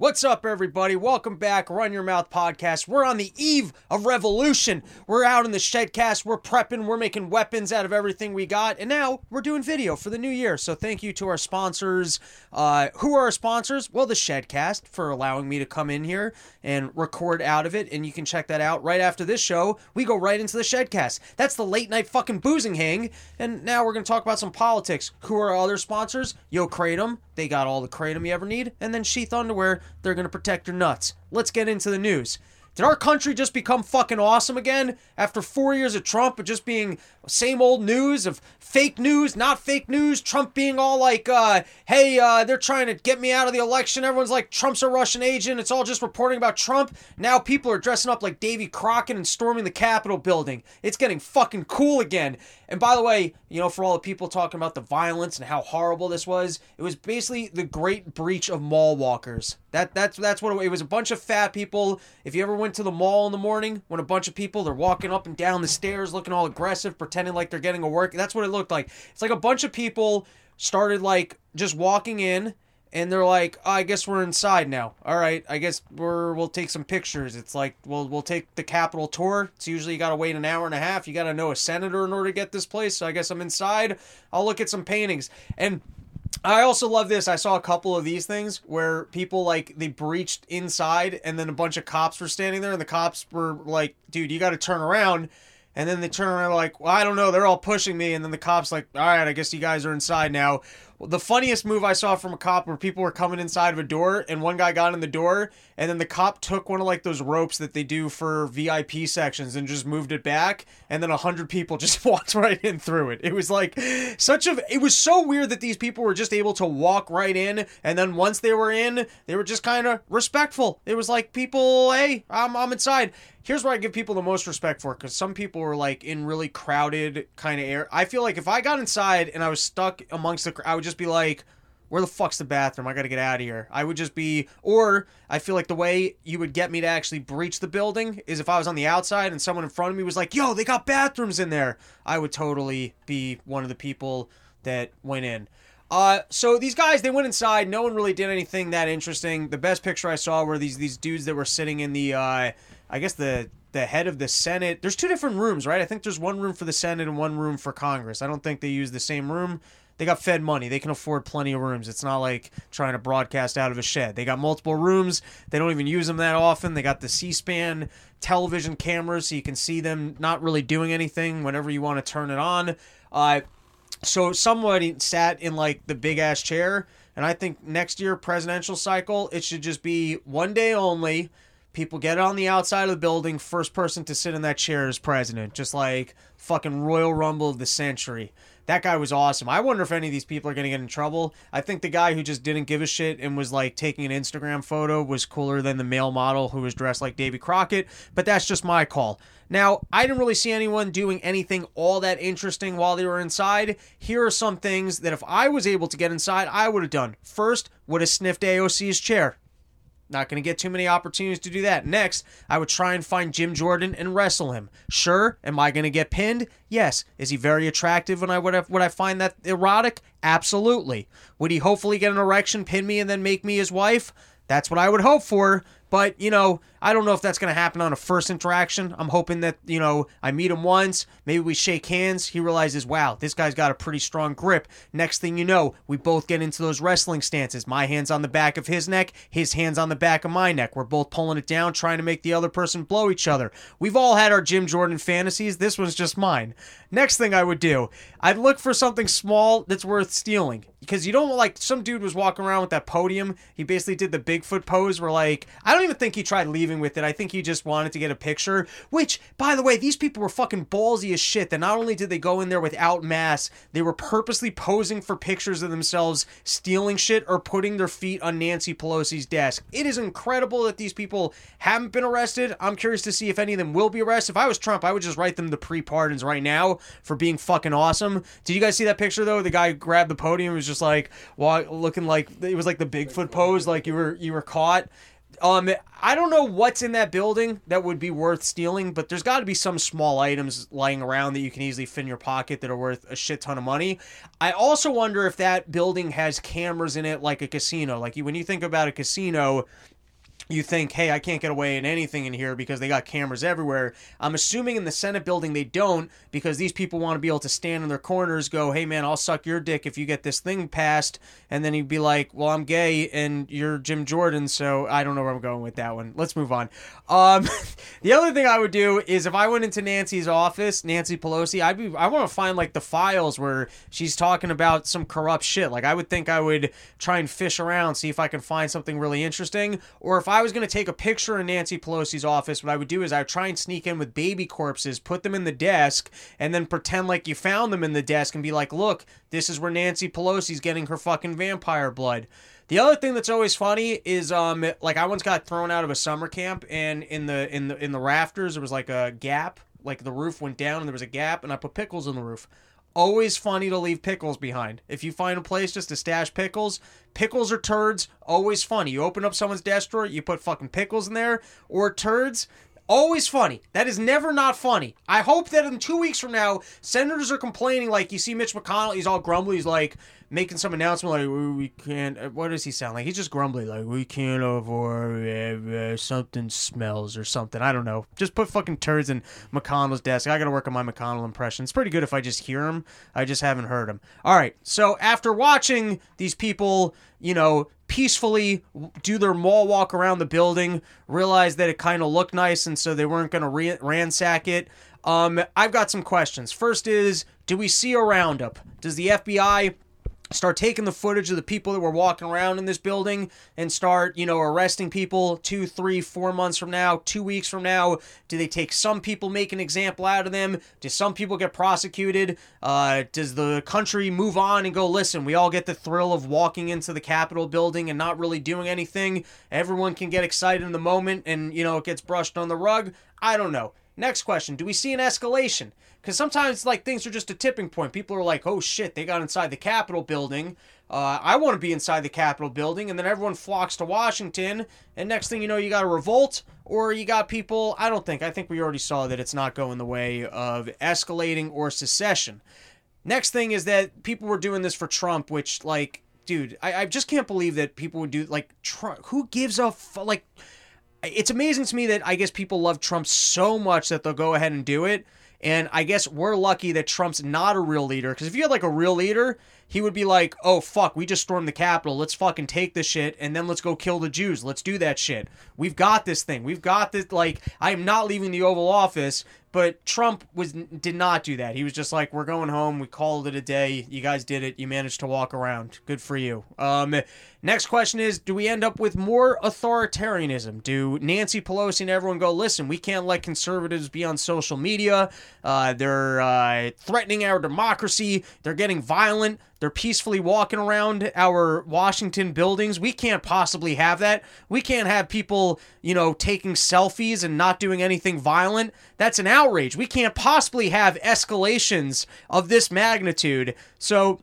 What's up, everybody? Welcome back, Run Your Mouth podcast. We're on the eve of revolution. We're out in the Shedcast. We're prepping. We're making weapons out of everything we got, and now we're doing video for the new year. So thank you to our sponsors. Uh, who are our sponsors? Well, the Shedcast for allowing me to come in here and record out of it, and you can check that out right after this show. We go right into the Shedcast. That's the late night fucking boozing hang, and now we're gonna talk about some politics. Who are our other sponsors? Yo Kratom. They got all the kratom you ever need, and then Sheath Underwear. They're gonna protect your nuts. Let's get into the news. Did our country just become fucking awesome again after four years of Trump of just being same old news of fake news, not fake news? Trump being all like, uh, hey, uh, they're trying to get me out of the election. Everyone's like, Trump's a Russian agent. It's all just reporting about Trump. Now people are dressing up like Davy Crockett and storming the Capitol building. It's getting fucking cool again. And by the way, you know, for all the people talking about the violence and how horrible this was, it was basically the great breach of mall walkers. That that's that's what it, it was. A bunch of fat people. If you ever went to the mall in the morning, when a bunch of people they're walking up and down the stairs, looking all aggressive, pretending like they're getting a work. That's what it looked like. It's like a bunch of people started like just walking in and they're like, oh, I guess we're inside now. All right, I guess we're we'll take some pictures. It's like we'll we'll take the Capitol tour. It's usually you got to wait an hour and a half. You got to know a senator in order to get this place. So I guess I'm inside. I'll look at some paintings. And I also love this. I saw a couple of these things where people like they breached inside and then a bunch of cops were standing there and the cops were like, "Dude, you got to turn around." And then they turn around like, well, I don't know, they're all pushing me. And then the cops like, all right, I guess you guys are inside now. Well, the funniest move I saw from a cop where people were coming inside of a door and one guy got in the door and then the cop took one of like those ropes that they do for VIP sections and just moved it back and then a hundred people just walked right in through it. It was like such a it was so weird that these people were just able to walk right in and then once they were in, they were just kind of respectful. It was like people, hey, I'm I'm inside here's where I give people the most respect for because some people were like in really crowded kind of air. I feel like if I got inside and I was stuck amongst the, I would just be like, where the fuck's the bathroom? I gotta get out of here. I would just be, or I feel like the way you would get me to actually breach the building is if I was on the outside and someone in front of me was like, yo, they got bathrooms in there. I would totally be one of the people that went in. Uh, so these guys, they went inside. No one really did anything that interesting. The best picture I saw were these these dudes that were sitting in the uh, I guess the the head of the Senate. There's two different rooms, right? I think there's one room for the Senate and one room for Congress. I don't think they use the same room. They got fed money. They can afford plenty of rooms. It's not like trying to broadcast out of a shed. They got multiple rooms. They don't even use them that often. They got the C-SPAN television cameras so you can see them not really doing anything whenever you want to turn it on. Uh, so somebody sat in like the big ass chair, and I think next year presidential cycle it should just be one day only people get on the outside of the building. First person to sit in that chair is president. Just like fucking Royal Rumble of the century. That guy was awesome. I wonder if any of these people are going to get in trouble. I think the guy who just didn't give a shit and was like taking an Instagram photo was cooler than the male model who was dressed like Davy Crockett, but that's just my call. Now, I didn't really see anyone doing anything all that interesting while they were inside. Here are some things that if I was able to get inside, I would have done. First, would have sniffed AOC's chair. Not going to get too many opportunities to do that. Next, I would try and find Jim Jordan and wrestle him. Sure, am I going to get pinned? Yes. Is he very attractive when I would have, would I find that erotic? Absolutely. Would he hopefully get an erection, pin me, and then make me his wife? That's what I would hope for. But, you know, I don't know if that's going to happen on a first interaction. I'm hoping that, you know, I meet him once, maybe we shake hands. He realizes, wow, this guy's got a pretty strong grip. Next thing you know, we both get into those wrestling stances. My hands on the back of his neck, his hands on the back of my neck. We're both pulling it down, trying to make the other person blow each other. We've all had our Jim Jordan fantasies. This one's just mine. Next thing I would do, I'd look for something small that's worth stealing. Because you don't like, some dude was walking around with that podium. He basically did the Bigfoot pose where, like, I don't even think he tried leaving with it. I think he just wanted to get a picture. Which, by the way, these people were fucking ballsy as shit. That not only did they go in there without masks, they were purposely posing for pictures of themselves stealing shit or putting their feet on Nancy Pelosi's desk. It is incredible that these people haven't been arrested. I'm curious to see if any of them will be arrested. If I was Trump, I would just write them the pre pardons right now for being fucking awesome. Did you guys see that picture though? The guy grabbed the podium was just like looking like it was like the Bigfoot pose, like you were you were caught. Um, I don't know what's in that building that would be worth stealing, but there's got to be some small items lying around that you can easily fit in your pocket that are worth a shit ton of money. I also wonder if that building has cameras in it like a casino. Like when you think about a casino, you think, hey, I can't get away in anything in here because they got cameras everywhere. I'm assuming in the Senate building they don't because these people want to be able to stand in their corners, go, hey, man, I'll suck your dick if you get this thing passed. And then he'd be like, well, I'm gay and you're Jim Jordan, so I don't know where I'm going with that one. Let's move on. Um, the other thing I would do is if I went into Nancy's office, Nancy Pelosi, I'd be, I want to find like the files where she's talking about some corrupt shit. Like I would think I would try and fish around, see if I can find something really interesting. Or if I was going to take a picture in Nancy Pelosi's office, what I would do is I would try and sneak in with baby corpses, put them in the desk, and then pretend like you found them in the desk and be like, look, this is where Nancy Pelosi's getting her fucking vampire blood. The other thing that's always funny is um like I once got thrown out of a summer camp and in the in the in the rafters there was like a gap, like the roof went down and there was a gap and I put pickles in the roof. Always funny to leave pickles behind. If you find a place just to stash pickles, pickles or turds, always funny. You open up someone's desk drawer, you put fucking pickles in there, or turds, Always funny. That is never not funny. I hope that in two weeks from now, senators are complaining like you see Mitch McConnell, he's all grumbly. He's like making some announcement like we can't. What does he sound like? He's just grumbly like we can't avoid uh, something smells or something. I don't know. Just put fucking turds in McConnell's desk. I got to work on my McConnell impression. It's pretty good if I just hear him. I just haven't heard him. All right. So after watching these people, you know, peacefully do their mall walk around the building, realize that it kind of looked nice, and so they weren't going to re- ransack it. Um, I've got some questions. First is, do we see a roundup? Does the FBI start taking the footage of the people that were walking around in this building and start, you know, arresting people two, three, four months from now, two weeks from now? Do they take some people, make an example out of them? Do some people get prosecuted? Uh, does the country move on and go, listen, we all get the thrill of walking into the Capitol building and not really doing anything? Everyone can get excited in the moment and, you know, it gets brushed on the rug? I don't know. Next question Do we see an escalation? Because sometimes, like, things are just a tipping point. People are like, oh shit, they got inside the Capitol building. Uh, I want to be inside the Capitol building. And then everyone flocks to Washington. And next thing you know, you got a revolt or you got people. I don't think. I think we already saw that it's not going the way of escalating or secession. Next thing is that people were doing this for Trump, which, like, dude, I, I just can't believe that people would do, like, Trump. Who gives a, f- like, it's amazing to me that I guess people love Trump so much that they'll go ahead and do it. And I guess we're lucky that Trump's not a real leader. Because if you had like a real leader, he would be like, oh, fuck, we just stormed the Capitol. Let's fucking take this shit and then let's go kill the Jews. Let's do that shit. We've got this thing. We've got this. Like, I am not leaving the Oval Office. But Trump was did not do that. He was just like, "We're going home. We called it a day. You guys did it. You managed to walk around. Good for you." Um, next question is: Do we end up with more authoritarianism? Do Nancy Pelosi and everyone go, "Listen, we can't let conservatives be on social media. Uh, they're uh, threatening our democracy. They're getting violent. They're peacefully walking around our Washington buildings. We can't possibly have that. We can't have people, you know, taking selfies and not doing anything violent. That's an outrage. We can't possibly have escalations of this magnitude. So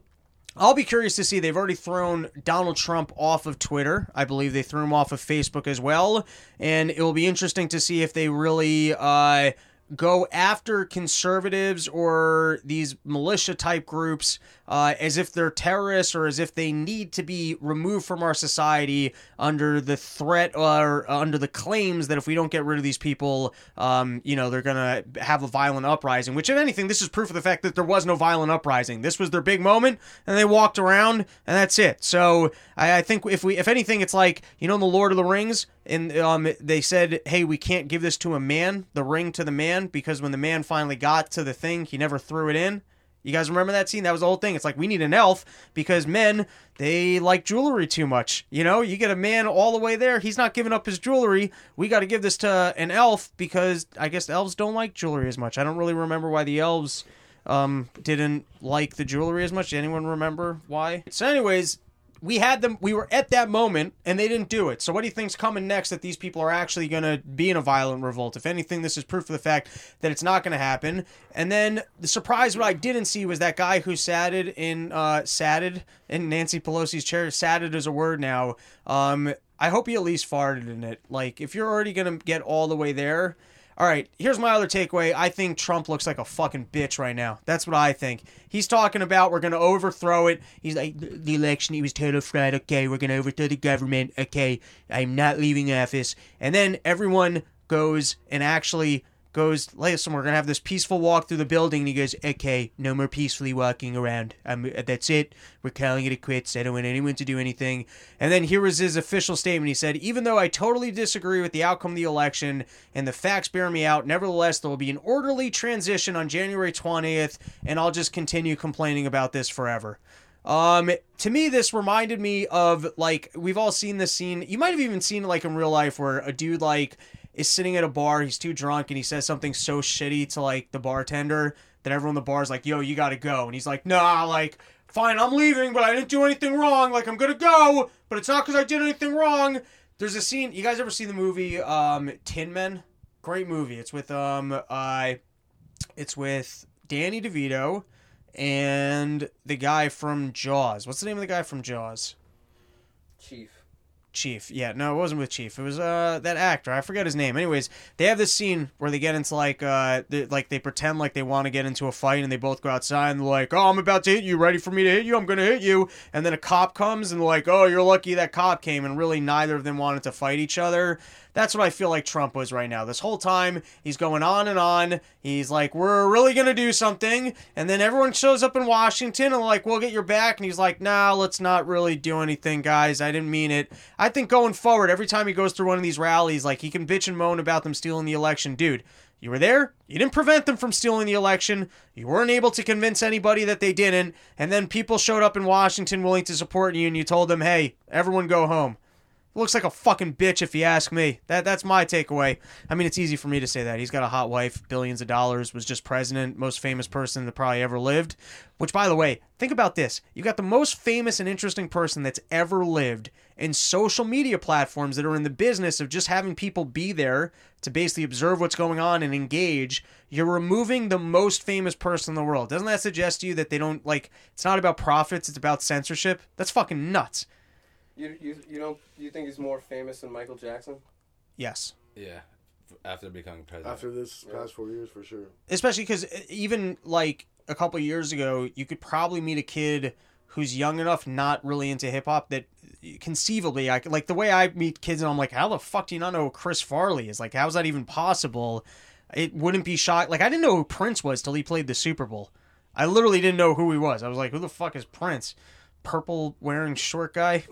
I'll be curious to see. They've already thrown Donald Trump off of Twitter. I believe they threw him off of Facebook as well. And it will be interesting to see if they really. Uh, go after conservatives or these militia type groups uh, as if they're terrorists or as if they need to be removed from our society under the threat or under the claims that if we don't get rid of these people, um, you know, they're going to have a violent uprising. Which, if anything, this is proof of the fact that there was no violent uprising. This was their big moment, and they walked around, and that's it. So I, I think if we, if anything, it's like you know, in the Lord of the Rings, and um, they said, "Hey, we can't give this to a man, the ring to the man, because when the man finally got to the thing, he never threw it in." You guys remember that scene? That was the whole thing. It's like we need an elf because men they like jewelry too much. You know, you get a man all the way there, he's not giving up his jewelry. We got to give this to an elf because I guess elves don't like jewelry as much. I don't really remember why the elves um, didn't like the jewelry as much. Anyone remember why? So, anyways, we had them we were at that moment and they didn't do it. So what do you think's coming next that these people are actually going to be in a violent revolt? If anything this is proof of the fact that it's not going to happen. And then the surprise what i didn't see was that guy who satted in uh satted in nancy pelosi's chair satted is a word now. Um I hope he at least farted in it. Like, if you're already gonna get all the way there, all right. Here's my other takeaway. I think Trump looks like a fucking bitch right now. That's what I think. He's talking about we're gonna overthrow it. He's like the election. He was total fraud. Okay, we're gonna overthrow the government. Okay, I'm not leaving office. And then everyone goes and actually goes, listen, we're gonna have this peaceful walk through the building. And he goes, okay, no more peacefully walking around. I'm, that's it. We're calling it a quits. I don't want anyone to do anything. And then here was his official statement. He said, even though I totally disagree with the outcome of the election and the facts bear me out, nevertheless, there will be an orderly transition on January 20th, and I'll just continue complaining about this forever. Um, to me, this reminded me of like we've all seen this scene. You might have even seen it like in real life, where a dude like is sitting at a bar, he's too drunk, and he says something so shitty to like the bartender that everyone in the bar is like, "Yo, you gotta go," and he's like, "Nah, like." Fine, I'm leaving, but I didn't do anything wrong. Like I'm gonna go, but it's not because I did anything wrong. There's a scene. You guys ever seen the movie um, Tin Men? Great movie. It's with um, uh, it's with Danny DeVito and the guy from Jaws. What's the name of the guy from Jaws? Chief. Chief. Yeah, no, it wasn't with Chief. It was uh that actor. I forget his name. Anyways, they have this scene where they get into like uh they, like they pretend like they want to get into a fight and they both go outside and they're like, "Oh, I'm about to hit you. Ready for me to hit you? I'm going to hit you." And then a cop comes and they're like, "Oh, you're lucky that cop came." And really neither of them wanted to fight each other. That's what I feel like Trump was right now. This whole time, he's going on and on. He's like, we're really going to do something. And then everyone shows up in Washington and, like, we'll get your back. And he's like, nah, let's not really do anything, guys. I didn't mean it. I think going forward, every time he goes through one of these rallies, like, he can bitch and moan about them stealing the election. Dude, you were there. You didn't prevent them from stealing the election. You weren't able to convince anybody that they didn't. And then people showed up in Washington willing to support you, and you told them, hey, everyone go home. Looks like a fucking bitch if you ask me. That that's my takeaway. I mean, it's easy for me to say that. He's got a hot wife, billions of dollars, was just president, most famous person that probably ever lived. Which by the way, think about this. You got the most famous and interesting person that's ever lived in social media platforms that are in the business of just having people be there to basically observe what's going on and engage. You're removing the most famous person in the world. Doesn't that suggest to you that they don't like it's not about profits, it's about censorship? That's fucking nuts. You you you don't you think he's more famous than Michael Jackson? Yes. Yeah, after becoming president. After this past four years, for sure. especially because even like a couple years ago, you could probably meet a kid who's young enough, not really into hip hop, that conceivably, I like the way I meet kids, and I'm like, how the fuck do you not know who Chris Farley is? Like, how's that even possible? It wouldn't be shocked. Like, I didn't know who Prince was till he played the Super Bowl. I literally didn't know who he was. I was like, who the fuck is Prince? Purple wearing short guy.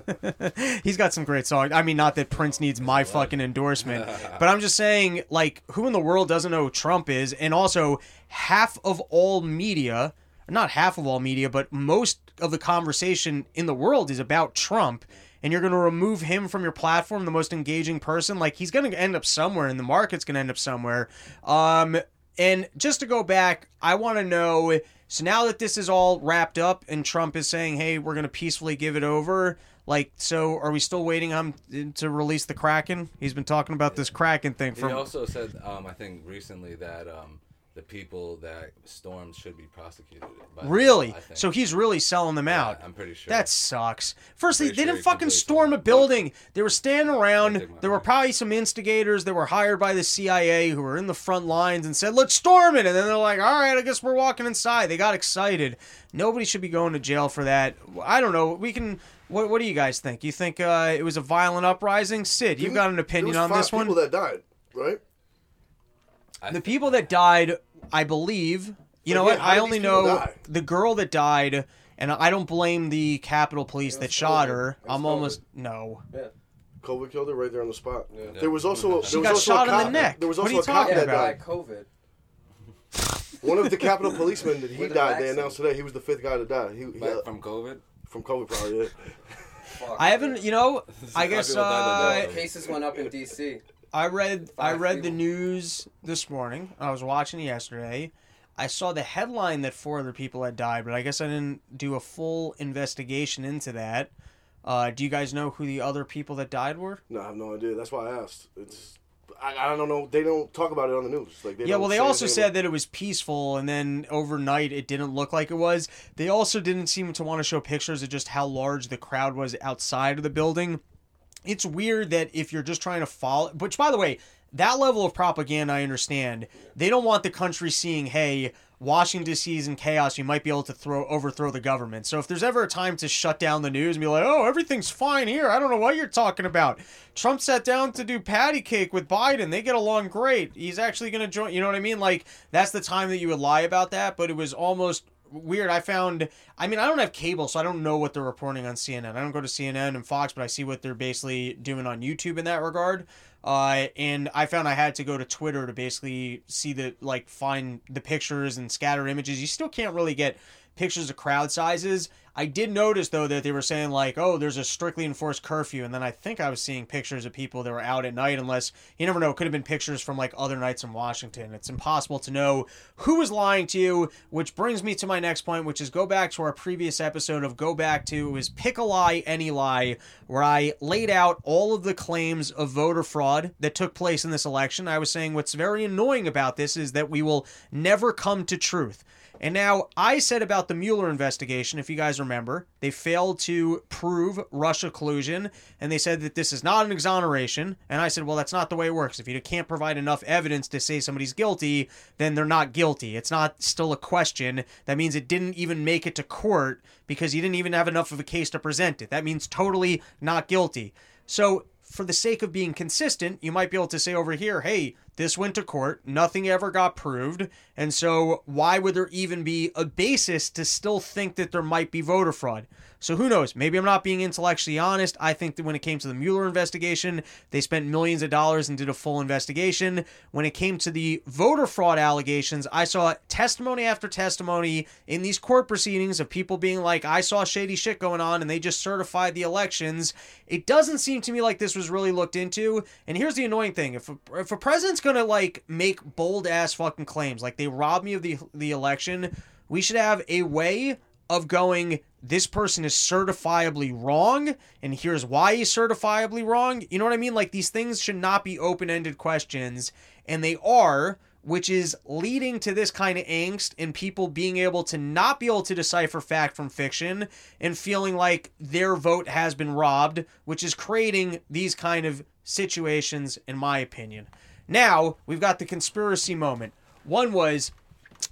He's got some great songs. I mean, not that Prince needs my fucking endorsement, but I'm just saying, like, who in the world doesn't know who Trump is? And also, half of all media, not half of all media, but most of the conversation in the world is about Trump. And you're going to remove him from your platform, the most engaging person. Like, he's going to end up somewhere, and the market's going to end up somewhere. Um, and just to go back, I want to know. So now that this is all wrapped up, and Trump is saying, "Hey, we're going to peacefully give it over," like, so are we still waiting on him to release the Kraken? He's been talking about this Kraken thing He also said, um, I think recently that um, the people that stormed should be prosecuted. by Really? law, I think. So he's really selling them Yeah, out. I'm pretty sure. That sucks. Firstly, they, sure didn't he fucking completely storm a building. They were standing around. There were probably some instigators that were hired by the CIA who were in the front lines and said, let's storm it. And then they're like, all right, I guess we're walking inside. They got excited. Nobody should be going to jail for that. I don't know. We can. What, what do you guys think? You think uh, it was a violent uprising? Sid, you've got an There opinion was on five this one? people that died, right? I The people that died, I believe. You know But what? yeah, how I only know die? the girl that died, and I don't blame the Capitol Police that shot COVID. her. It I'm COVID. almost no. Yeah. COVID killed her right there on the spot. Yeah. There was also She there was got also shot a in the neck. There was What are you a cop talking Yeah, that about? by died. COVID. One of the Capitol policemen that he died. They announced today he was the fifth guy to die. He, he Back uh, from COVID. from COVID probably. Yeah. Fuck. I haven't. You know, I guess uh. Cases went up in D.C. I read. I read the news this morning. I was watching yesterday. I saw the headline that four other people had died, but I guess I didn't do a full investigation into that. Uh, do you guys know who the other people that died were? No, I have no idea. That's why I asked. It's I, I don't know. They don't talk about it on the news. Like they Yeah, well, they also said about- that it was peaceful, and then overnight it didn't look like it was. They also didn't seem to want to show pictures of just how large the crowd was outside of the building. It's weird that if you're just trying to follow, which by the way, that level of propaganda, I understand. They don't want the country seeing, hey, Washington D.C. is in chaos. You might be able to throw overthrow the government. So if there's ever a time to shut down the news and be like, oh, everything's fine here. I don't know what you're talking about. Trump sat down to do patty cake with Biden. They get along great. He's actually going to join. You know what I mean? Like that's the time that you would lie about that. But it was almost weird. I found, I mean, I don't have cable, so I don't know what they're reporting on CNN. I don't go to CNN and Fox, but I see what they're basically doing on YouTube in that regard. Uh, and I found I had to go to Twitter to basically see the, like, find the pictures and scatter images. You still can't really get pictures of crowd sizes. I did notice though that they were saying like, oh, there's a strictly enforced curfew, and then I think I was seeing pictures of people that were out at night. Unless you never know, it could have been pictures from like other nights in Washington. It's impossible to know who was lying to you. Which brings me to my next point, which is go back to our previous episode of go back to is pick a lie, any lie, where I laid out all of the claims of voter fraud that took place in this election. I was saying what's very annoying about this is that we will never come to truth. And now I said about the Mueller investigation, if you guys remember, they failed to prove Russia collusion, and they said that this is not an exoneration. And I said, well, that's not the way it works. If you can't provide enough evidence to say somebody's guilty, then they're not guilty. It's not still a question. That means it didn't even make it to court because you didn't even have enough of a case to present it. That means totally not guilty. So, for the sake of being consistent, you might be able to say over here, hey, this went to court. Nothing ever got proved. And so, why would there even be a basis to still think that there might be voter fraud? So, who knows? Maybe I'm not being intellectually honest. I think that when it came to the Mueller investigation, they spent millions of dollars and did a full investigation. When it came to the voter fraud allegations, I saw testimony after testimony in these court proceedings of people being like, I saw shady shit going on and they just certified the elections. It doesn't seem to me like this was really looked into. And here's the annoying thing if a, if a president's gonna like make bold ass fucking claims like they robbed me of the the election we should have a way of going this person is certifiably wrong and here's why he's certifiably wrong. You know what i mean? Like these things should not be open-ended questions and they are which is leading to this kind of angst and people being able to not be able to decipher fact from fiction and feeling like their vote has been robbed which is creating these kind of situations in my opinion. Now we've got the conspiracy moment. One was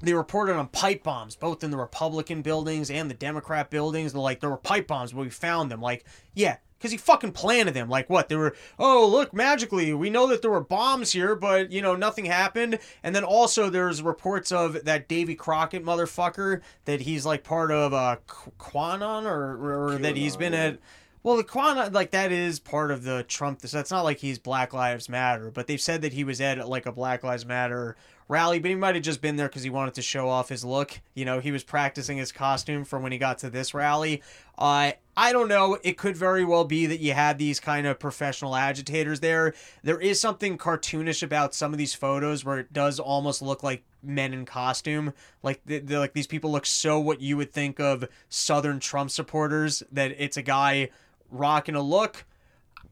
they reported on pipe bombs, both in the Republican buildings and the Democrat buildings. They're like, there were pipe bombs, but we found them. Like, yeah, because he fucking planted them. Like, what? They were, oh, look, magically, we know that there were bombs here, but, you know, nothing happened. And then also there's reports of that Davy Crockett motherfucker that he's like part of uh, QAnon or, or that he's been at well, the QAnon, like that is part of the Trump. So it's not like he's Black Lives Matter, but they've said that he was at like a Black Lives Matter rally, but he might have just been there because he wanted to show off his look. You know, he was practicing his costume for when he got to this rally. Uh, I don't know. It could very well be that you had these kind of professional agitators there. There is something cartoonish about some of these photos where it does almost look like men in costume. Like like these people look so what you would think of Southern Trump supporters that it's a guy rocking a look.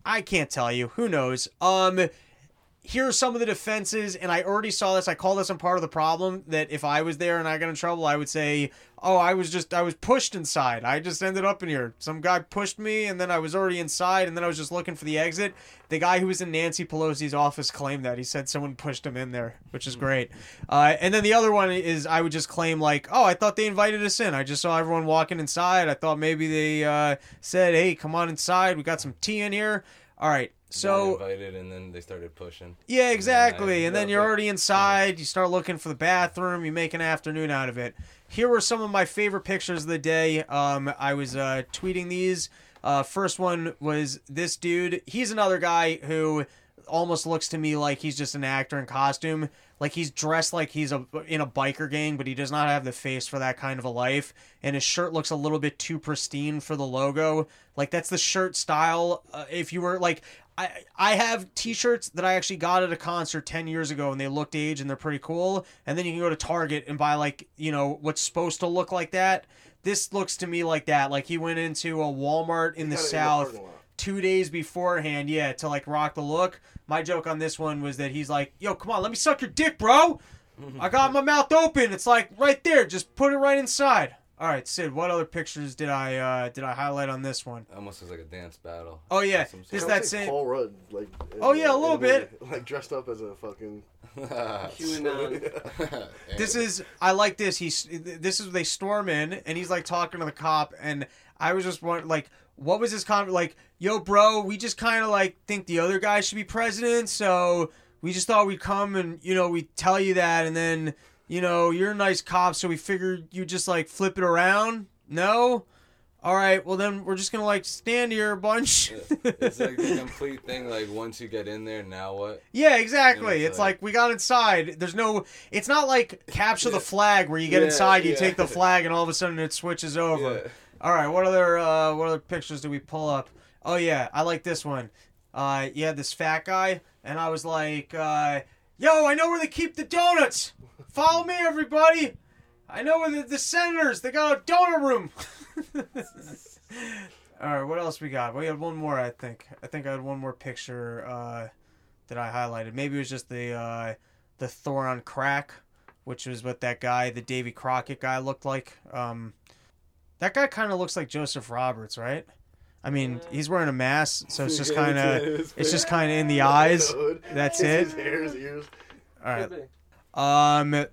I can't tell you. Who knows? Um, here are some of the defenses, and I already saw this. I call this a part of the problem that if I was there and I got in trouble, I would say, "Oh, I was just I was pushed inside. I just ended up in here. Some guy pushed me, and then I was already inside, and then I was just looking for the exit." The guy who was in Nancy Pelosi's office claimed that he said someone pushed him in there, which is great. Uh, and then the other one is I would just claim like, "Oh, I thought they invited us in. I just saw everyone walking inside. I thought maybe they uh, said, "Hey, come on inside. We got some tea in here." All right. So invited, and then they started pushing. Yeah, exactly. And then you're already inside. You start looking for the bathroom. You make an afternoon out of it. Here were some of my favorite pictures of the day. Um, I was uh, tweeting these. Uh, first one was this dude. He's another guy who almost looks to me like he's just an actor in costume. Like he's dressed like he's a in a biker gang, but he does not have the face for that kind of a life. And his shirt looks a little bit too pristine for the logo. Like that's the shirt style. Uh, if you were like, I I have T-shirts that I actually got at a concert ten years ago, and they looked age and they're pretty cool. And then you can go to Target and buy like you know what's supposed to look like that. This looks to me like that. Like he went into a Walmart in the South two days beforehand, yeah, to like rock the look. My joke on this one was that he's like, "Yo, come on, let me suck your dick, bro." I got my mouth open. It's like right there. Just put it right inside. All right, Sid. What other pictures did I uh, did I highlight on this one? Almost looks like a dance battle. Oh yeah, Of some is that like same? Paul Rudd, like. Oh, yeah, a in little the movie. bit. Like dressed up as a fucking. QAnon. This is I like this. He's this is they storm in and he's like talking to the cop and I was just wondering like what was this con like yo bro we just kind of like think the other guy should be president so we just thought we'd come and you know we tell you that and then you know you're a nice cop so we figured you just like flip it around no all right well then we're just gonna like stand here a bunch it's like the complete thing. Like once you get in there, now what? Yeah, exactly. Yeah, It's it's like like- we got inside. There's no. It's not like capture the flag where you get Yeah, inside, you yeah. take the flag, and all of a sudden it switches over. All right, what other uh, what other pictures do we pull up? Oh yeah, I like this one. Uh, you had this fat guy, and I was like, uh, "Yo, I know where they keep the donuts. Follow me, everybody. I know where the, the senators. They got a donut room." All right, what else we got? We had one more, I think. I think I had one more picture uh, that I highlighted. Maybe it was just the uh, the Thor crack, which was what that guy, the Davy Crockett guy, looked like. Um, that guy kind of looks like Joseph Roberts, right? I mean, he's wearing a mask, so it's just kind of it's- it's just kind of in the eyes. Hood. That's His it. hair, his ears. All right. Um,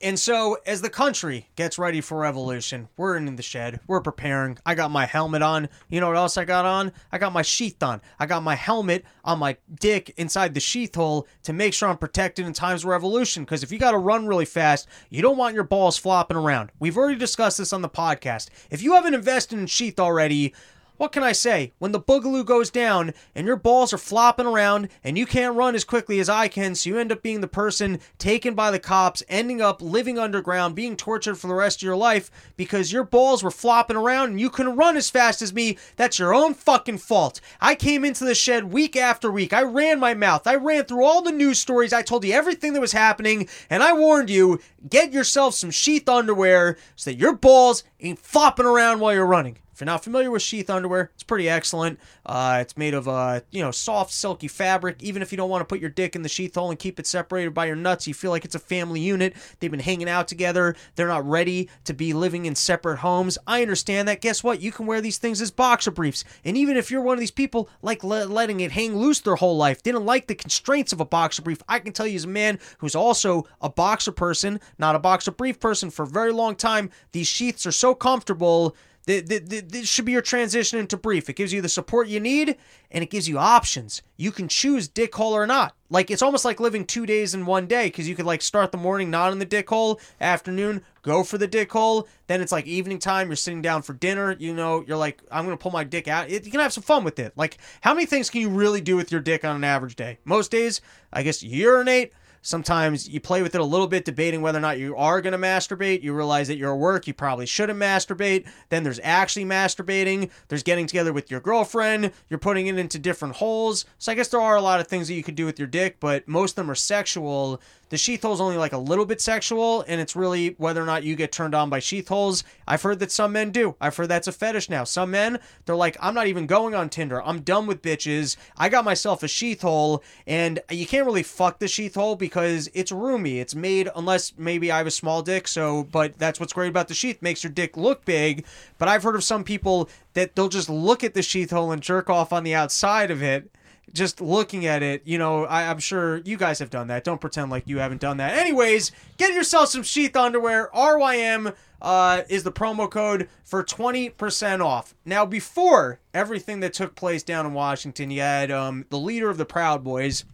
and so as the country gets ready for revolution, we're in the shed. We're preparing. I got my helmet on. You know what else I got on? I got my sheath on. I got my helmet on my dick inside the sheath hole to make sure I'm protected in times of revolution. Because if you got to run really fast, you don't want your balls flopping around. We've already discussed this on the podcast. If you haven't invested in sheath already, what can I say? When the boogaloo goes down and your balls are flopping around and you can't run as quickly as I can, so you end up being the person taken by the cops, ending up living underground, being tortured for the rest of your life because your balls were flopping around and you couldn't run as fast as me, that's your own fucking fault. I came into the shed week after week. I ran my mouth. I ran through all the news stories. I told you everything that was happening, and I warned you get yourself some sheath underwear so that your balls ain't flopping around while you're running. If you're not familiar with sheath underwear, it's pretty excellent. Uh, it's made of uh, you know soft, silky fabric. Even if you don't want to put your dick in the sheath hole and keep it separated by your nuts, you feel like it's a family unit. They've been hanging out together. They're not ready to be living in separate homes. I understand that. Guess what? You can wear these things as boxer briefs. And even if you're one of these people like le- letting it hang loose their whole life, didn't like the constraints of a boxer brief, I can tell you as a man who's also a boxer person, not a boxer brief person for a very long time, these sheaths are so comfortable This should be your transition into brief. It gives you the support you need and it gives you options. You can choose dick hole or not. Like it's almost like living two days in one day because you could like start the morning not in the dick hole, afternoon go for the dick hole. Then it's like evening time. You're sitting down for dinner. You know, you're like, I'm gonna pull my dick out. It, you can have some fun with it. Like, how many things can you really do with your dick on an average day? Most days, I guess urinate. Sometimes you play with it a little bit, debating whether or not you are going to masturbate. You realize that you're at work, you probably shouldn't masturbate. Then there's actually masturbating. There's getting together with your girlfriend. You're putting it into different holes. So I guess there are a lot of things that you could do with your dick, but most of them are sexual. The sheath hole's only like a little bit sexual, and it's really whether or not you get turned on by sheath holes. I've heard that some men do. I've heard that's a fetish now. Some men, they're like, I'm not even going on Tinder. I'm done with bitches. I got myself a sheath hole, and you can't really fuck the sheath hole because it's roomy. It's made unless maybe I have a small dick. So, but that's what's great about the sheath. Makes your dick look big. But I've heard of some people that they'll just look at the sheath hole and jerk off on the outside of it just looking at it, you know, I, I'm sure you guys have done that. Don't pretend like you haven't done that. Anyways, get yourself some sheath underwear. RYM uh, is the promo code for 20% off. Now, before everything that took place down in Washington, you had um, the leader of the Proud Boys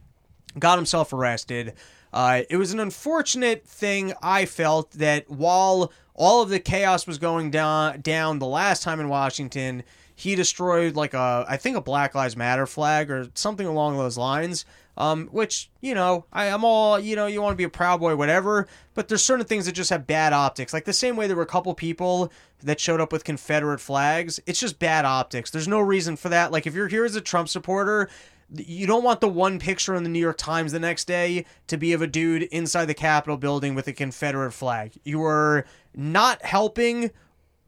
got himself arrested. Uh, it was an unfortunate thing. I felt that while all of the chaos was going down down the last time in Washington, he destroyed like a I think a Black Lives Matter flag or something along those lines. Um, which you know I, I'm all you know you want to be a proud boy whatever, but there's certain things that just have bad optics. Like the same way there were a couple people that showed up with Confederate flags. It's just bad optics. There's no reason for that. Like if you're here as a Trump supporter, you don't want the one picture in the New York Times the next day to be of a dude inside the Capitol building with a Confederate flag. You are not helping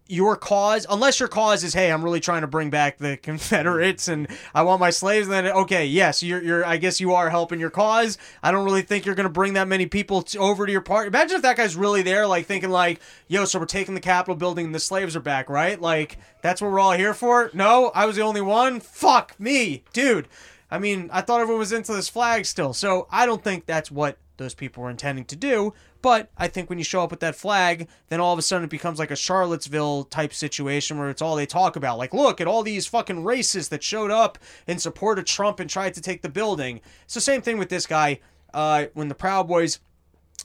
your cause, unless your cause is, hey, I'm really trying to bring back the Confederates and I want my slaves, then okay, yes, you're, you're I guess you are helping your cause. I don't really think you're going to bring that many people over to your party. Imagine if that guy's really there, like thinking like, yo, so we're taking the Capitol building and the slaves are back, right? Like, that's what we're all here for? No, I was the only one? Fuck me, dude. I mean, I thought everyone was into this flag still, so I don't think that's what those people were intending to do. But I think when you show up with that flag, then all of a sudden it becomes like a Charlottesville type situation where it's all they talk about. Like, look at all these fucking racists that showed up in support of Trump and tried to take the building. The same thing with this guy. Uh, when the Proud Boys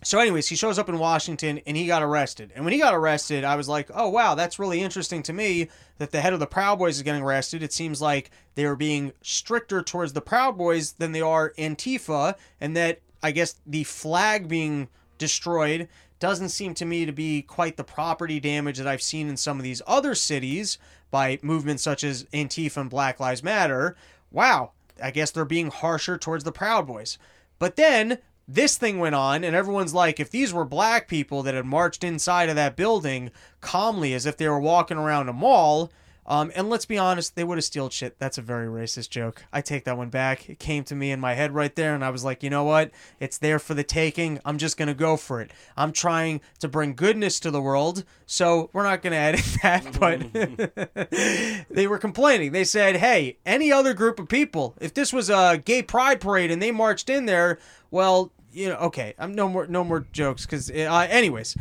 so, anyways, he shows up in Washington and he got arrested. And when he got arrested, I was like, oh, wow, that's really interesting to me that the head of the Proud Boys is getting arrested. It seems like they are being stricter towards the Proud Boys than they are Antifa, and that I guess the flag being destroyed doesn't seem to me to be quite the property damage that I've seen in some of these other cities by movements such as Antifa and Black Lives Matter. Wow, I guess they're being harsher towards the Proud Boys. But then this thing went on, and everyone's like, if these were black people that had marched inside of that building calmly as if they were walking around a mall, um, and let's be honest, they would have stealed shit. That's a very racist joke. I take that one back. It came to me in my head right there, and I was like, you know what? It's there for the taking. I'm just going to go for it. I'm trying to bring goodness to the world, so we're not going to edit that, but they were complaining. They said, hey, any other group of people, if this was a gay pride parade and they marched in there, well, you know, okay, I'm no more no more jokes because, uh, anyways,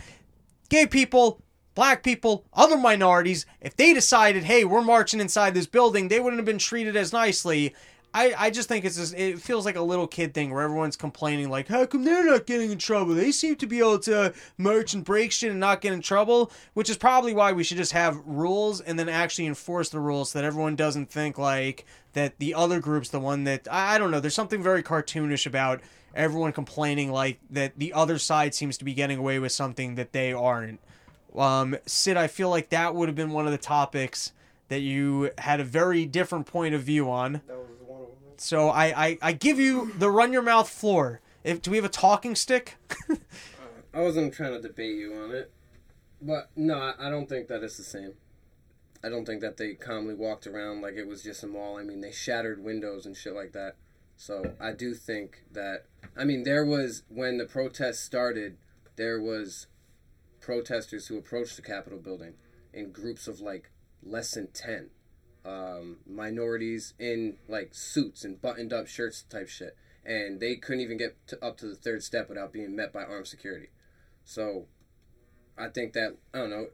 gay people, black people, other minorities, if they decided, hey, we're marching inside this building, they wouldn't have been treated as nicely. I, I just think it's just, it feels like a little kid thing where everyone's complaining like how come they're not getting in trouble they seem to be able to march and break shit and not get in trouble which is probably why we should just have rules and then actually enforce the rules so that everyone doesn't think like that the other group's the one that I, I don't know there's something very cartoonish about everyone complaining like that the other side seems to be getting away with something that they aren't. Um, Sid, I feel like that would have been one of the topics that you had a very different point of view on. That was one of them. So I, I, I give you the run your mouth floor. If do we have a talking stick? I wasn't trying to debate you on it, but no, I- I don't think that it's the same. I don't think that they calmly walked around like it was just a mall. I mean, they shattered windows and shit like that. So I do think that. I mean, there was when the protest started, there was protesters who approached the Capitol building in groups of like less than ten, um, minorities in like suits and buttoned up shirts type shit, and they couldn't even get to, up to the third step without being met by armed security. So, I think that I don't know.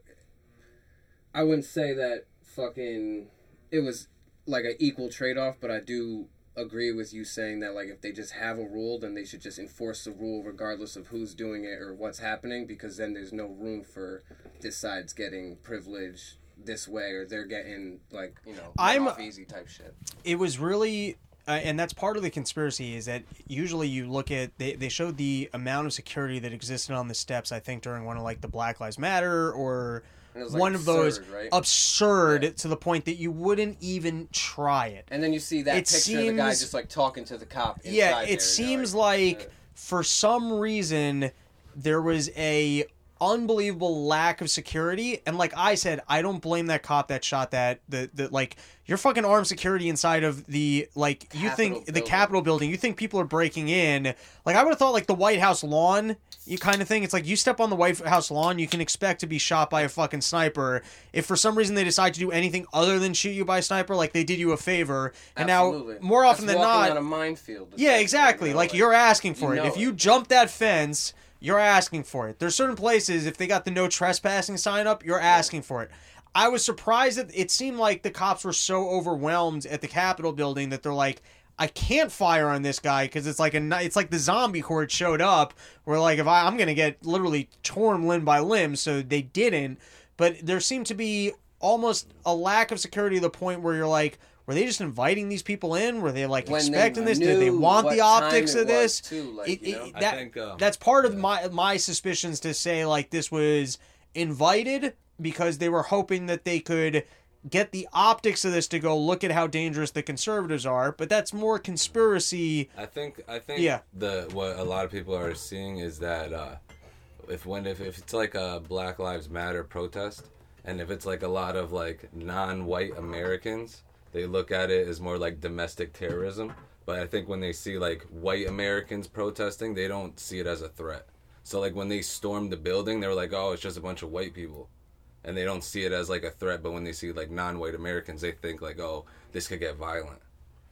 I wouldn't say that fucking it was like an equal trade off, but I do agree with you saying that like if they just have a rule, then they should just enforce the rule regardless of who's doing it or what's happening, because then there's no room for this side's getting privilege this way or they're getting like you know I'm- easy type shit. it was really uh, and that's part of the conspiracy is that usually you look at they, they showed the amount of security that existed on the steps i think during one of like the black lives matter or And it was, like, one of those absurd, right? absurd Yeah. to the point that you wouldn't even try it And then you see that It picture of the guy just like talking to the cop. yeah inside there, it and seems you're like uh, for some reason there was a unbelievable lack of security and like i said i don't blame that cop that shot that the, the like you're fucking armed security inside of the like you think the capitol building you think people are breaking in like i would have thought like the white house lawn you kind of thing it's like you step on the white house lawn you can expect to be shot by a fucking sniper if for some reason they decide to do anything other than shoot you by a sniper like they did you a favor and absolutely. now more often That's than not on a minefield. yeah, exactly. you know, like you're asking for you it. If you jump that fence, you're asking for it. There's certain places if they got the no trespassing sign up, you're asking for it. I was surprised that it seemed like the cops were so overwhelmed at the Capitol building that they're like, I can't fire on this guy because it's like a it's like the zombie horde showed up. Where like if I I'm gonna get literally torn limb by limb, so they didn't. But there seemed to be almost a lack of security to the point where you're like, were they just inviting these people in? Were they like When they expecting this? Did they want the optics of this? too, like, It- it- that- think, um, that's part of yeah. my my suspicions to say like this was invited because they were hoping that they could get the optics of this to go look at how dangerous the conservatives are but that's more conspiracy I think I think Yeah. the what a lot of people are seeing is that uh, if when if, if it's like a Black Lives Matter protest and if it's like a lot of like non-white Americans, they look at it as more like domestic terrorism. But I think when they see like white Americans protesting, they don't see it as a threat. So like when they stormed the building, they were like, "Oh, it's just a bunch of white people," and they don't see it as like a threat. But when they see like non-white Americans, they think like, "Oh, this could get violent."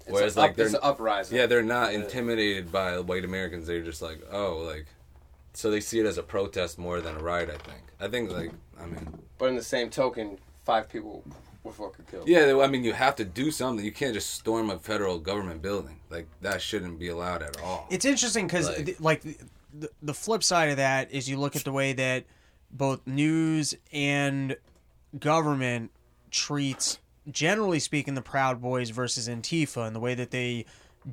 It's Whereas a like up, they're an uprising. yeah, they're not intimidated by white Americans. They're just like, oh, like, so they see it as a protest more than a riot. I think. I think like, I mean, But in the same token, five people were fucking killed. yeah. I mean, you have to do something. You can't just storm a federal government building. Like that shouldn't be allowed at all. It's interesting because, Like- like, the, the flip side of that is you look at the way that both news and government treats, generally speaking, the Proud Boys versus Antifa, and the way that they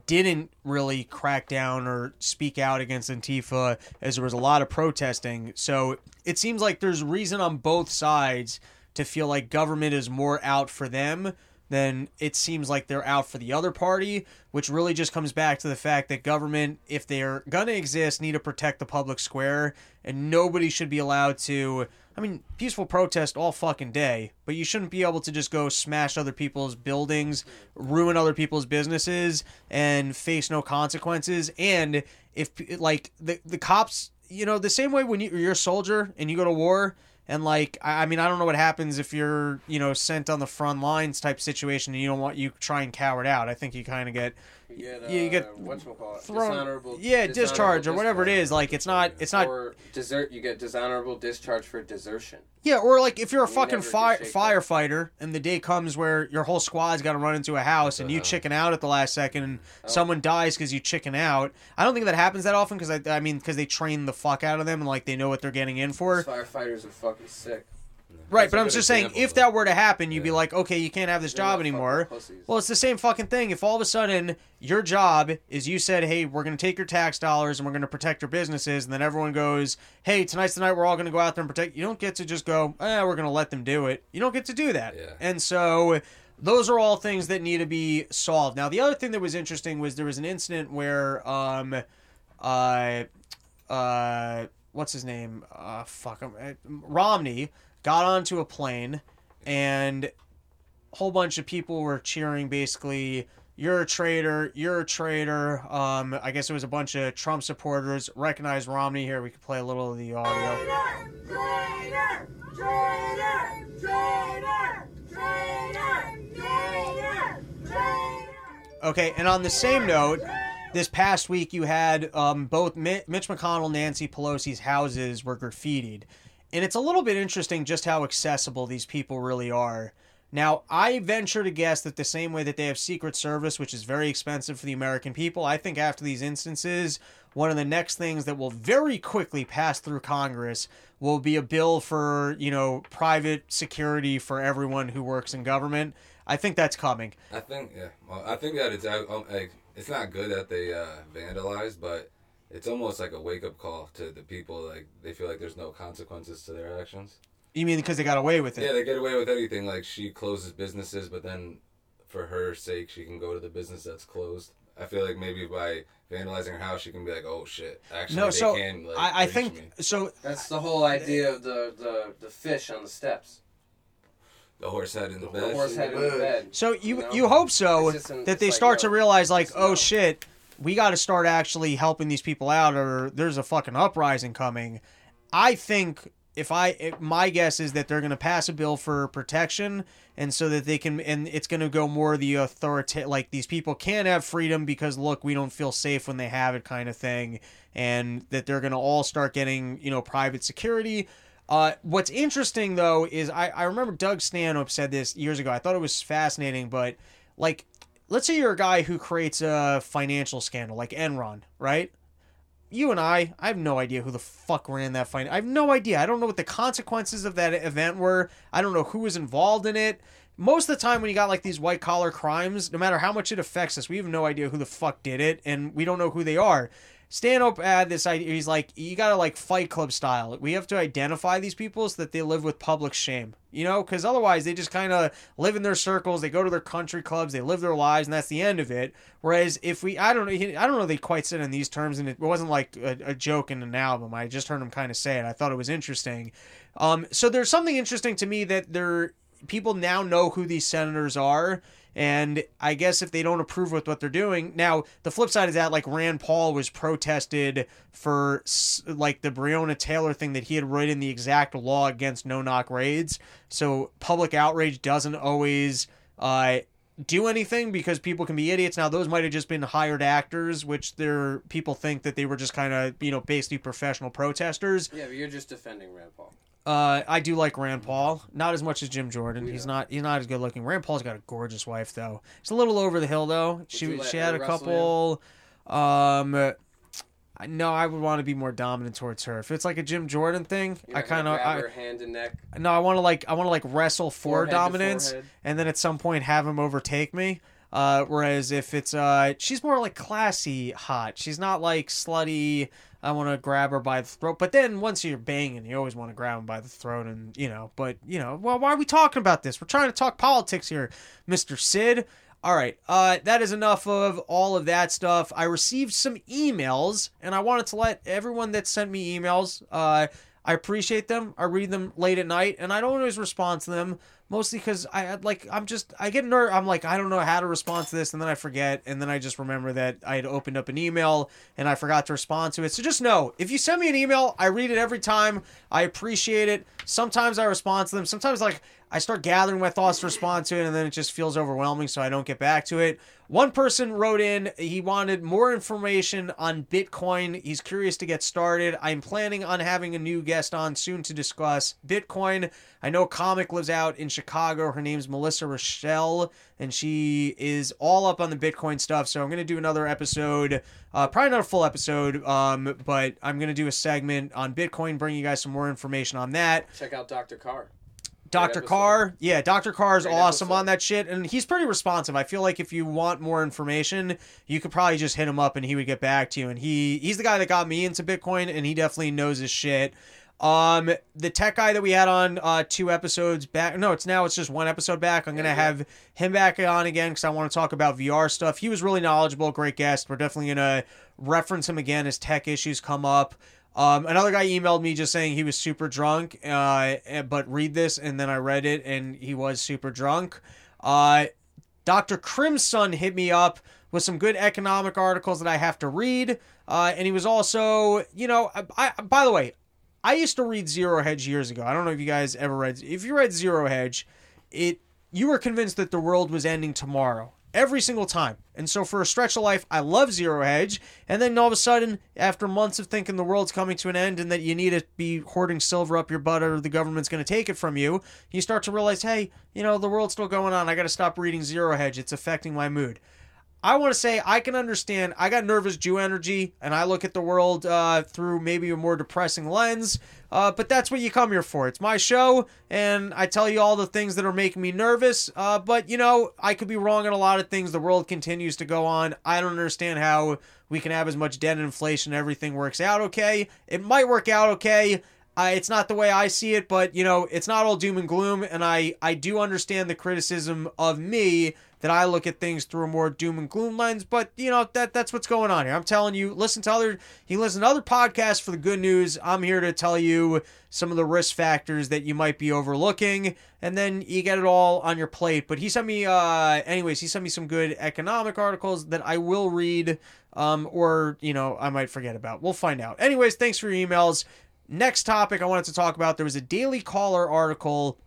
didn't really crack down or speak out against Antifa as there was a lot of protesting. So it seems like there's reason on both sides to feel like government is more out for them than it seems like they're out for the other party, which really just comes back to the fact that government, if they're going to exist, need to protect the public square, and nobody should be allowed to. I mean, peaceful protest all fucking day, but you shouldn't be able to just go smash other people's buildings, ruin other people's businesses, and face no consequences. And if, like, the, the cops, you know, the same way when you, you're a soldier and you go to war, and like I mean I don't know what happens if you're you know sent on the front lines type situation and you don't want you try and cower it out. I think you kind of get get, uh, Yeah, you get whatchamacallit, thrown dishonorable, yeah discharge or whatever it discharge. is. Like it's not it's not Or desert. You get dishonorable discharge for desertion. yeah or like if you're a You fucking fire can shake that. firefighter and the day comes where your whole squad's got to run into a house and you Uh-huh. chicken out at the last second and Oh. someone dies because you chicken out. I don't think that happens that often because I I mean because they train the fuck out of them and like they know what they're getting in for. Firefighters are fucking sick. Right, but I'm just saying, if that were to happen, you'd be Yeah. like, okay, you can't have this job anymore. Well, it's the same fucking thing. If all of a sudden your job is you said, hey, we're going to take your tax dollars and we're going to protect your businesses, and then everyone goes, hey, tonight's the night we're all going to go out there and protect. You don't get to just go, eh, we're going to let them do it. You don't get to do that. Yeah. And so those are all things that need to be solved. Now, the other thing that was interesting was there was an incident where, um, uh, uh, what's his name? Uh, fuck him. uh, Romney got onto a plane and a whole bunch of people were cheering basically you're a traitor you're a traitor um i guess it was a bunch of trump supporters recognize romney here we could play a little of the audio Traitor! Traitor! Traitor! Traitor! Traitor! Traitor! okay and on the same note this past week you had um, both mitch mcconnell nancy pelosi's houses were graffitied and it's a little bit interesting just how accessible these people really are Now, I venture to guess that the same way that they have Secret Service, which is very expensive for the American people, I think after these instances, one of the next things that will very quickly pass through Congress will be a bill for, you know, private security for everyone who works in government. I think that's coming. I think yeah. Well, I think that it's um, like it's not good that they uh, vandalized, but it's almost like a wake up call to the people. Like they feel like there's no consequences to their actions. You mean because they got away with it? Yeah, they get away with anything. Like she closes businesses, but then for her sake, she can go to the business that's closed. I feel like maybe by vandalizing her house, she can be like, "Oh shit!" Actually, no, they so can. Like, I, I think me. so. That's the whole idea of the, the, the fish on the steps. the horse head in the The bed. The horse head in the bed. So you know? you hope so an- that they like, start yo, to realize like, oh know. shit, we got to start actually helping these people out, or there's a fucking uprising coming. I think if I if my guess is that they're going to pass a bill for protection, and so that they can, and it's going to go more the authority, like these people can't have freedom because look, we don't feel safe when they have it, kind of thing, and that they're going to all start getting you know private security. Uh, what's interesting though is I, I remember Doug Stanhope said this years ago. I thought it was fascinating, but like, let's say you're a guy who creates a financial scandal like Enron, right? You and I, I have no idea who the fuck ran that fin. I have no idea. I don't know what the consequences of that event were. I don't know who was involved in it. Most of the time, when you got like these white collar crimes, no matter how much it affects us, we have no idea who the fuck did it, and we don't know who they are. Stanhope had this idea. He's like, you gotta like Fight Club style. We have to identify these people so that they live with public shame. You know, because otherwise they just kind of live in their circles. They go to their country clubs. They live their lives, and that's the end of it. Whereas if we, I don't know, I don't know. They quite said in these terms, and it wasn't like a, a joke in an album. I just heard him kind of say it. I thought it was interesting. Um, so there's something interesting to me that there people now know who these senators are. And I guess if they don't approve with what they're doing, now the flip side is that like Rand Paul was protested for like the Breonna Taylor thing that he had written the exact law against no knock raids. So public outrage doesn't always uh, do anything because people can be idiots. Now those might have just been hired actors, which they're people think that they were just kind of you know basically professional protesters. Yeah, but you're just defending Rand Paul. Uh, I do like Rand Paul, not as much as Jim Jordan. He's not he's not as good looking. Rand Paul's got a gorgeous wife though. It's a little over the hill though. she she had a couple. Um, I no, I would want to be more dominant towards her. If it's like a Jim Jordan thing, You're I kind of I her hand and neck. no, I want to like I want to like wrestle for Forehead dominance, and then at some point have him overtake me. Uh, whereas if it's uh, she's more like classy hot. She's not like slutty. I want to grab her by the throat. But then once you're banging, you always want to grab him by the throat, and you know. But you know, well, why are we talking about this? We're trying to talk politics here, Mister Sid. All right, uh, that is enough of all of that stuff. I received some emails, and I wanted to let everyone that sent me emails. Uh, I appreciate them. I read them late at night, and I don't always respond to them. Mostly because I like I'm just I get ner I'm like I don't know how to respond to this, and then I forget, and then I just remember that I had opened up an email and I forgot to respond to it. So just know if you send me an email, I read it every time. I appreciate it. Sometimes I respond to them. Sometimes like I start gathering my thoughts to respond to it, and then it just feels overwhelming, so I don't get back to it. One person wrote in, he wanted more information on Bitcoin. He's curious to get started. I'm planning on having a new guest on soon to discuss Bitcoin. I know comic lives out in Chicago. Her name's Melissa Rochelle, and she is all up on the Bitcoin stuff. So I'm going to do another episode, uh, probably not a full episode, um, but I'm going to do a segment on Bitcoin, bring you guys some more information on that. Check out Dr. Carr. Dr. Carr, yeah, Dr. Carr is Great awesome episode. on that shit, and he's pretty responsive. I feel like if you want more information, you could probably just hit him up and he would get back to you. And he he's the guy that got me into Bitcoin, and he definitely knows his shit. Um, the tech guy that we had on uh two episodes back, no, it's now it's just one episode back. I'm gonna Yeah, yeah. have him back on again because I want to talk about VR stuff. He was really knowledgeable, great guest. We're definitely gonna reference him again as tech issues come up. Um, another guy emailed me just saying he was super drunk, uh, eh, but read this, and then I read it, and he was super drunk. Uh, Dr. Crimson hit me up with some good economic articles that I have to read, uh, and he was also, you know, I, I by the way, I used to read Zero Hedge years ago. I don't know if you guys ever read. If you read Zero Hedge, it you were convinced that the world was ending tomorrow every single time. And so for a stretch of life, I love Zero Hedge. And then all of a sudden, after months of thinking the world's coming to an end and that you need to be hoarding silver up your butt or the government's going to take it from you, you start to realize, hey, you know, the world's still going on. I got to stop reading Zero Hedge. It's affecting my mood. I want to say I can understand. I got nervous Jew energy, and I look at the world uh, through maybe a more depressing lens. Uh, but that's what you come here for. It's my show, and I tell you all the things that are making me nervous. Uh, but you know, I could be wrong on a lot of things. The world continues to go on. I don't understand how we can have as much debt and inflation. Everything works out okay. It might work out okay. Uh, it's not the way I see it, but you know, it's not all doom and gloom, and I I do understand the criticism of me that I look at things through a more doom and gloom lens. But you know that that's what's going on here. I'm telling you, listen to other he listen to other podcasts for the good news. I'm here to tell you some of the risk factors that you might be overlooking, and then you get it all on your plate. But he sent me, uh, anyways, he sent me some good economic articles that I will read, um, or you know I might forget about. We'll find out. Anyways, thanks for your emails. Next topic I wanted to talk about. There was a Daily Caller article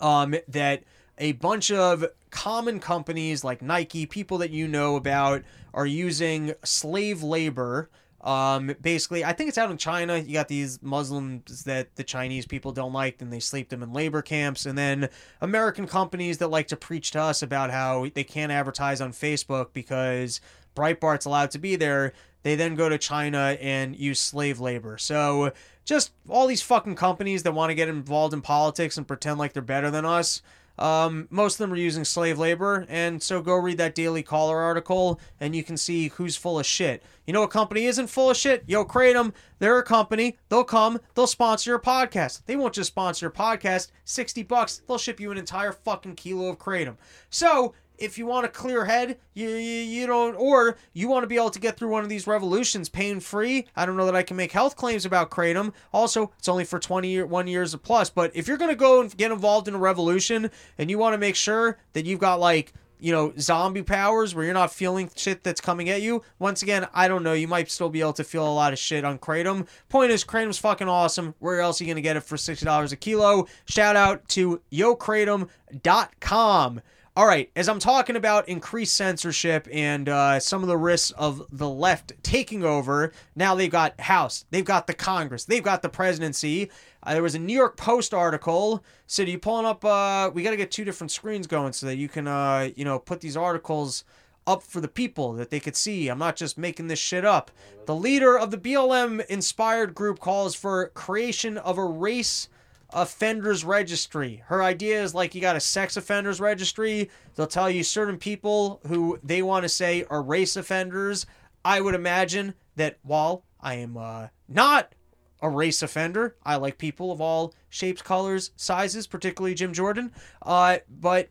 um, that a bunch of common companies like Nike, people that you know about, are using slave labor. Um, basically, I think it's out in China. You got these Muslims that the Chinese people don't like, and they sleep them in labor camps. And then American companies that like to preach to us about how they can't advertise on Facebook because Breitbart's allowed to be there. They then go to China and use slave labor. So just all these fucking companies that want to get involved in politics and pretend like they're better than us. Um, most of them are using slave labor, and so go read that Daily Caller article, and you can see who's full of shit. You know a company isn't full of shit? Yo, Kratom. They're a company. They'll come. They'll sponsor your podcast. They won't just sponsor your podcast. Sixty bucks. They'll ship you an entire fucking kilo of Kratom. So if you want a clear head, you, you you don't, or you want to be able to get through one of these revolutions pain free. I don't know that I can make health claims about kratom. Also, it's only for 20 year, one years or plus. But if you're gonna go and get involved in a revolution and you want to make sure that you've got like you know zombie powers where you're not feeling shit that's coming at you. Once again, I don't know. You might still be able to feel a lot of shit on kratom. Point is, kratom's fucking awesome. Where else are you gonna get it for sixty dollars a kilo? Shout out to yokratom.com. All right, as I'm talking about increased censorship and uh, some of the risks of the left taking over, now they've got House, they've got the Congress, they've got the presidency. Uh, there was a New York Post article. So, you pulling up? Uh, we got to get two different screens going so that you can, uh, you know, put these articles up for the people that they could see. I'm not just making this shit up. The leader of the BLM inspired group calls for creation of a race offenders registry. Her idea is like you got a sex offenders registry. They'll tell you certain people who they want to say are race offenders. I would imagine that while I am uh, not a race offender, I like people of all shapes, colors, sizes, particularly Jim Jordan. Uh, but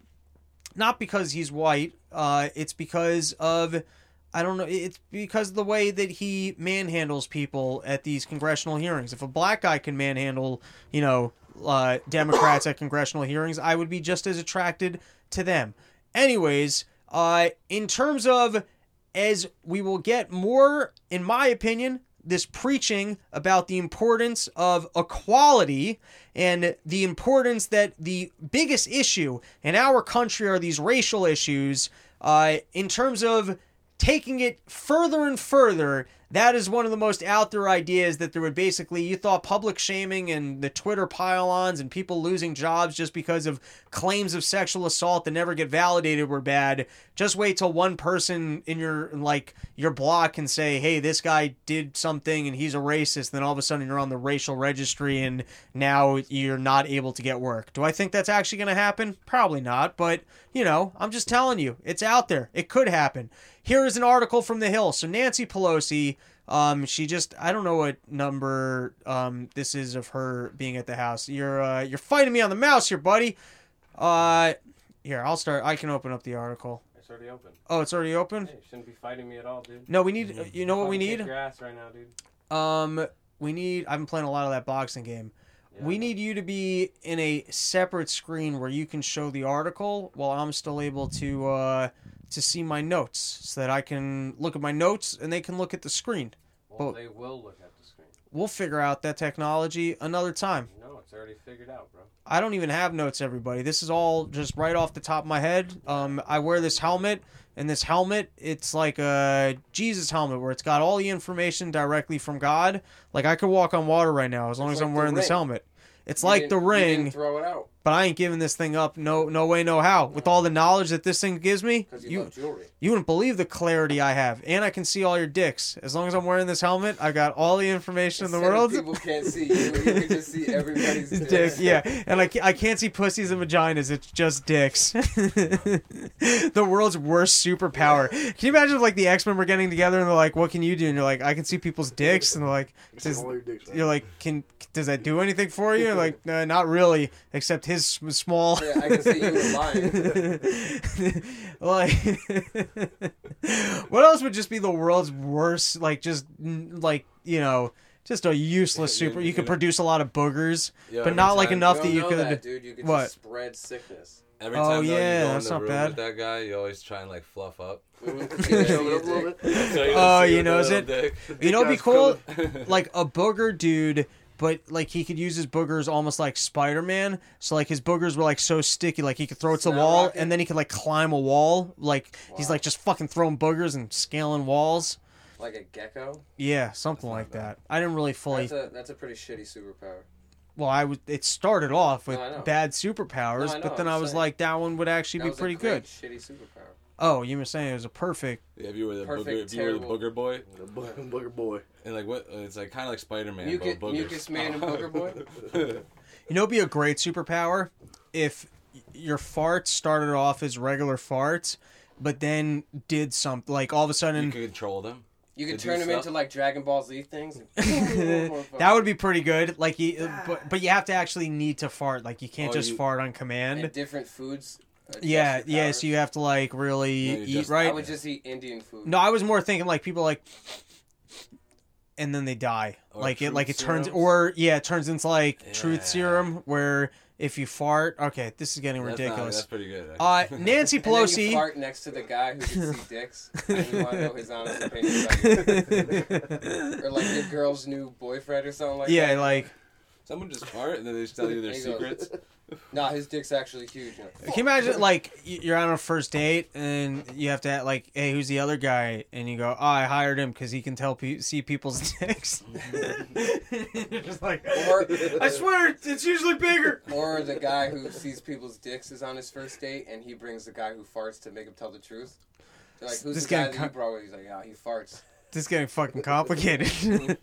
not because he's white. Uh, it's because of I don't know. It's because of the way that he manhandles people at these congressional hearings. If a black guy can manhandle, you know, uh, Democrats at congressional hearings, I would be just as attracted to them. Anyways, uh, in terms of as we will get more, in my opinion, this preaching about the importance of equality and the importance that the biggest issue in our country are these racial issues. Uh, in terms of taking it further and further, that is one of the most out there ideas that there would basically, you thought public shaming and the Twitter pile-ons and people losing jobs just because of claims of sexual assault that never get validated were bad. Just wait till one person in your, like, your block can say, hey, this guy did something and he's a racist. Then all of a sudden you're on the racial registry and now you're not able to get work. Do I think that's actually going to happen? Probably not. But, you know, I'm just telling you, it's out there. It could happen. Here is an article from The Hill. So Nancy Pelosi, um, she just I don't know what number um this is of her being at the house. You're uh you're fighting me on the mouse here, buddy. Uh, here I'll start. I can open up the article. It's already open. Oh, it's already open. Hey, you shouldn't be fighting me at all, dude. No, we need. You know what we need? kick your ass right now, dude. Um, we need. I've been playing a lot of that boxing game. Yeah, we need you to be in a separate screen where you can show the article while I'm still able to uh to see my notes so that I can look at my notes and they can look at the screen. Well, but- they will look at the screen. We'll figure out that technology another time. No, it's already figured out, bro. I don't even have notes, everybody. This is all just right off the top of my head. Um, I wear this helmet, and this helmet, it's like a Jesus helmet where it's got all the information directly from God. Like I could walk on water right now as long It's as like I'm wearing this helmet. It's You like the ring, throw it out but I ain't giving this thing up. No, no way, no how. With all the knowledge that this thing gives me, you, you you wouldn't believe the clarity I have, and I can see all your dicks. As long as I'm wearing this helmet, I got all the information in the world. People can't see you. You can just see everybody's dick. yeah, and I can't, I can't see pussies and vaginas. It's just dicks. the world's worst superpower. Can you imagine if like the X Men were getting together and they're like, "What can you do?" And you're like, "I can see people's dicks," and they're like, does, all your dicks out. "You're like, can does that do anything for you?" Like, no, not really, except his small. Yeah, I can see you lying. like, what else would just be the world's worst? Like, just like you know, just a useless Yeah, super. you You could produce a lot of boogers, Yeah, but not like enough you that you know could. that, dude. You can What? just spread sickness. Every Oh, time though, yeah, you go in that's the not room bad. with that guy, you always try and like fluff up. Shove it up a little bit. So Oh, see you know, the is it- You know, it'd be cool, like a booger dude, but like he could use his boogers almost like Spider Man. So like his boogers were like so sticky, like he could throw it to the wall, rocket? and then he could like climb a wall. Like he's like just fucking throwing boogers and scaling walls. Like a gecko. Yeah, something That's like that. I didn't really fully. That's a that's a pretty shitty superpower. well, I was. It started off with No, bad superpowers, No, but then I'm I was saying. like, that one would actually That be pretty good. Shitty superpower. Oh, you were saying it was a perfect. Yeah, if you were the Perfect, booger, if you were the terrible. booger boy, The bo- Booger boy. and like what? It's like kind of like Spider Man, Mucus- but boogers. Mucus Man and Booger boy. You know, it'd be a great superpower if your farts started off as regular farts, but then did something like all of a sudden You sudden can control them. You could They do turn them stuff? into like Dragon Ball Z things. that would be pretty good. Like you, ah. but but you have to actually need to fart. Like you can't Oh, just you- fart on and command. different foods. Adjust Yeah, yeah. So you have to like really No, eat just- I would just eat Indian food. No, I was more thinking like people like, and then they die. Or like it, like it turns, serums? or yeah, it turns into like truth serum where if you fart, okay, this is getting That's not- ridiculous. that's pretty good. Uh, actually. Nancy And then you Pelosi. fart next to the guy who can see dicks. and you want to know his honest opinion about. Or like your girl's new boyfriend or something like yeah, that. Yeah, like Someone just fart and then they just tell you their There you go. secrets. Nah, his dick's actually huge. Can you imagine, like, you're on a first date and you have to, like, hey, who's the other guy? And you go, oh, I hired him because he can tell pe- see people's dicks. you're just like, Or, I swear, it's usually bigger. or the guy who sees people's dicks is on his first date and he brings the guy who farts to make him tell the truth. They're like, who's This the guy guy that you brought with? He's like, yeah, he farts. This is getting fucking complicated.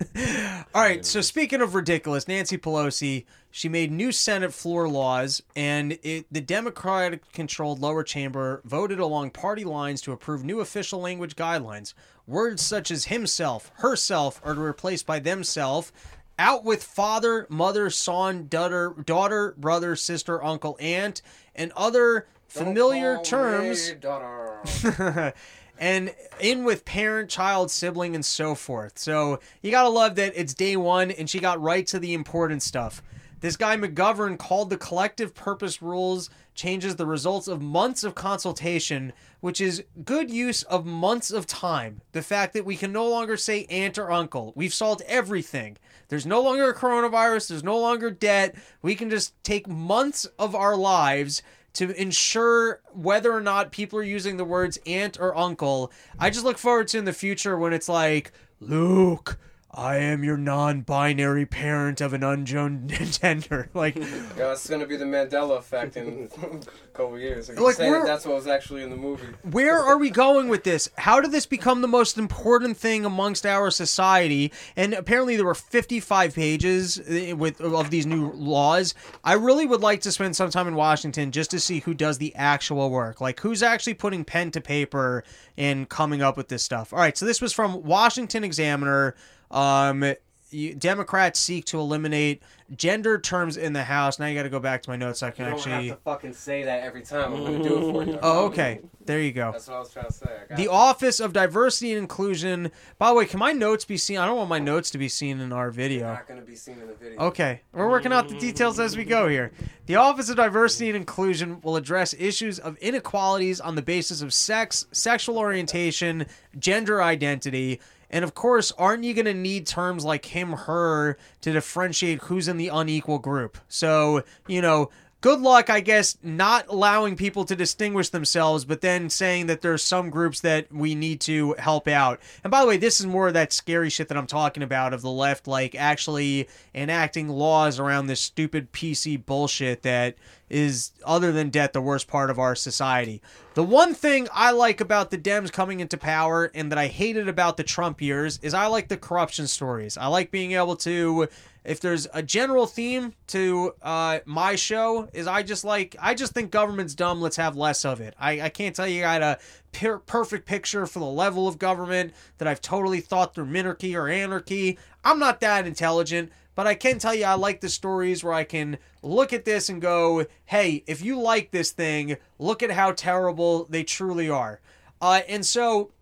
All right, so speaking of ridiculous, Nancy Pelosi, she made new Senate floor laws, and it, the Democratic-controlled lower chamber voted along party lines to approve new official language guidelines. Words such as himself, herself are replaced by themselves. Out with father, mother, son, daughter, daughter, brother, sister, uncle, aunt, and other familiar terms. and in with parent, child, sibling, and so forth. So you gotta love that it's day one and she got right to the important stuff. This guy McGovern called the collective purpose rules changes the results of months of consultation, which is good use of months of time. The fact that we can no longer say aunt or uncle. We've solved everything. There's no longer a coronavirus, there's no longer debt. We can just take months of our lives to ensure whether or not people are using the words aunt or uncle. I just look forward to in the future when it's like, Luke, I am your non-binary parent of an unknown gender. Like, Yeah, it's gonna be the Mandela effect in a couple years. Like, Like, saying we're- that's what was actually in the movie. where are we going with this? How did this become the most important thing amongst our society? And apparently, there were 55 pages eh, with of these new laws. I really would like to spend some time in Washington just to see who does the actual work, like who's actually putting pen to paper and coming up with this stuff. All right, so this was from Washington Examiner. Um, you, Democrats seek to eliminate gender terms in the House. Now you got to go back to my notes. so I can You don't actually. have to fucking say that every time. I'm gonna do it for you. Oh, okay. There you go. That's what I was trying to say. The it. Office of Diversity and Inclusion. By the way, can my notes be seen? I don't want my notes to be seen in our video. not gonna be seen in the video. Okay, we're working out the details as we go here. The Office of Diversity and Inclusion will address issues of inequalities on the basis of sex, sexual orientation, gender identity, and of course, aren't you going to need terms like him, her to differentiate who's in the unequal group? So, you know, good luck, I guess, not allowing people to distinguish themselves, but then saying that there's some groups that we need to help out. And by the way, this is more of that scary shit that I'm talking about of the left, like actually enacting laws around this stupid PC bullshit that is, other than debt, the worst part of our society. The one thing I like about the Dems coming into power and that I hated about the Trump years is I like the corruption stories. I like being able to if there's a general theme to uh, my show is i just like i just think government's dumb. Let's have less of it. I, I can't tell you i got a per- perfect picture for the level of government that i've totally thought through minarchy or anarchy. I'm not that intelligent but i can tell you i like the stories where i can look at this and go hey if you like this thing look at how terrible they truly are. Uh, and so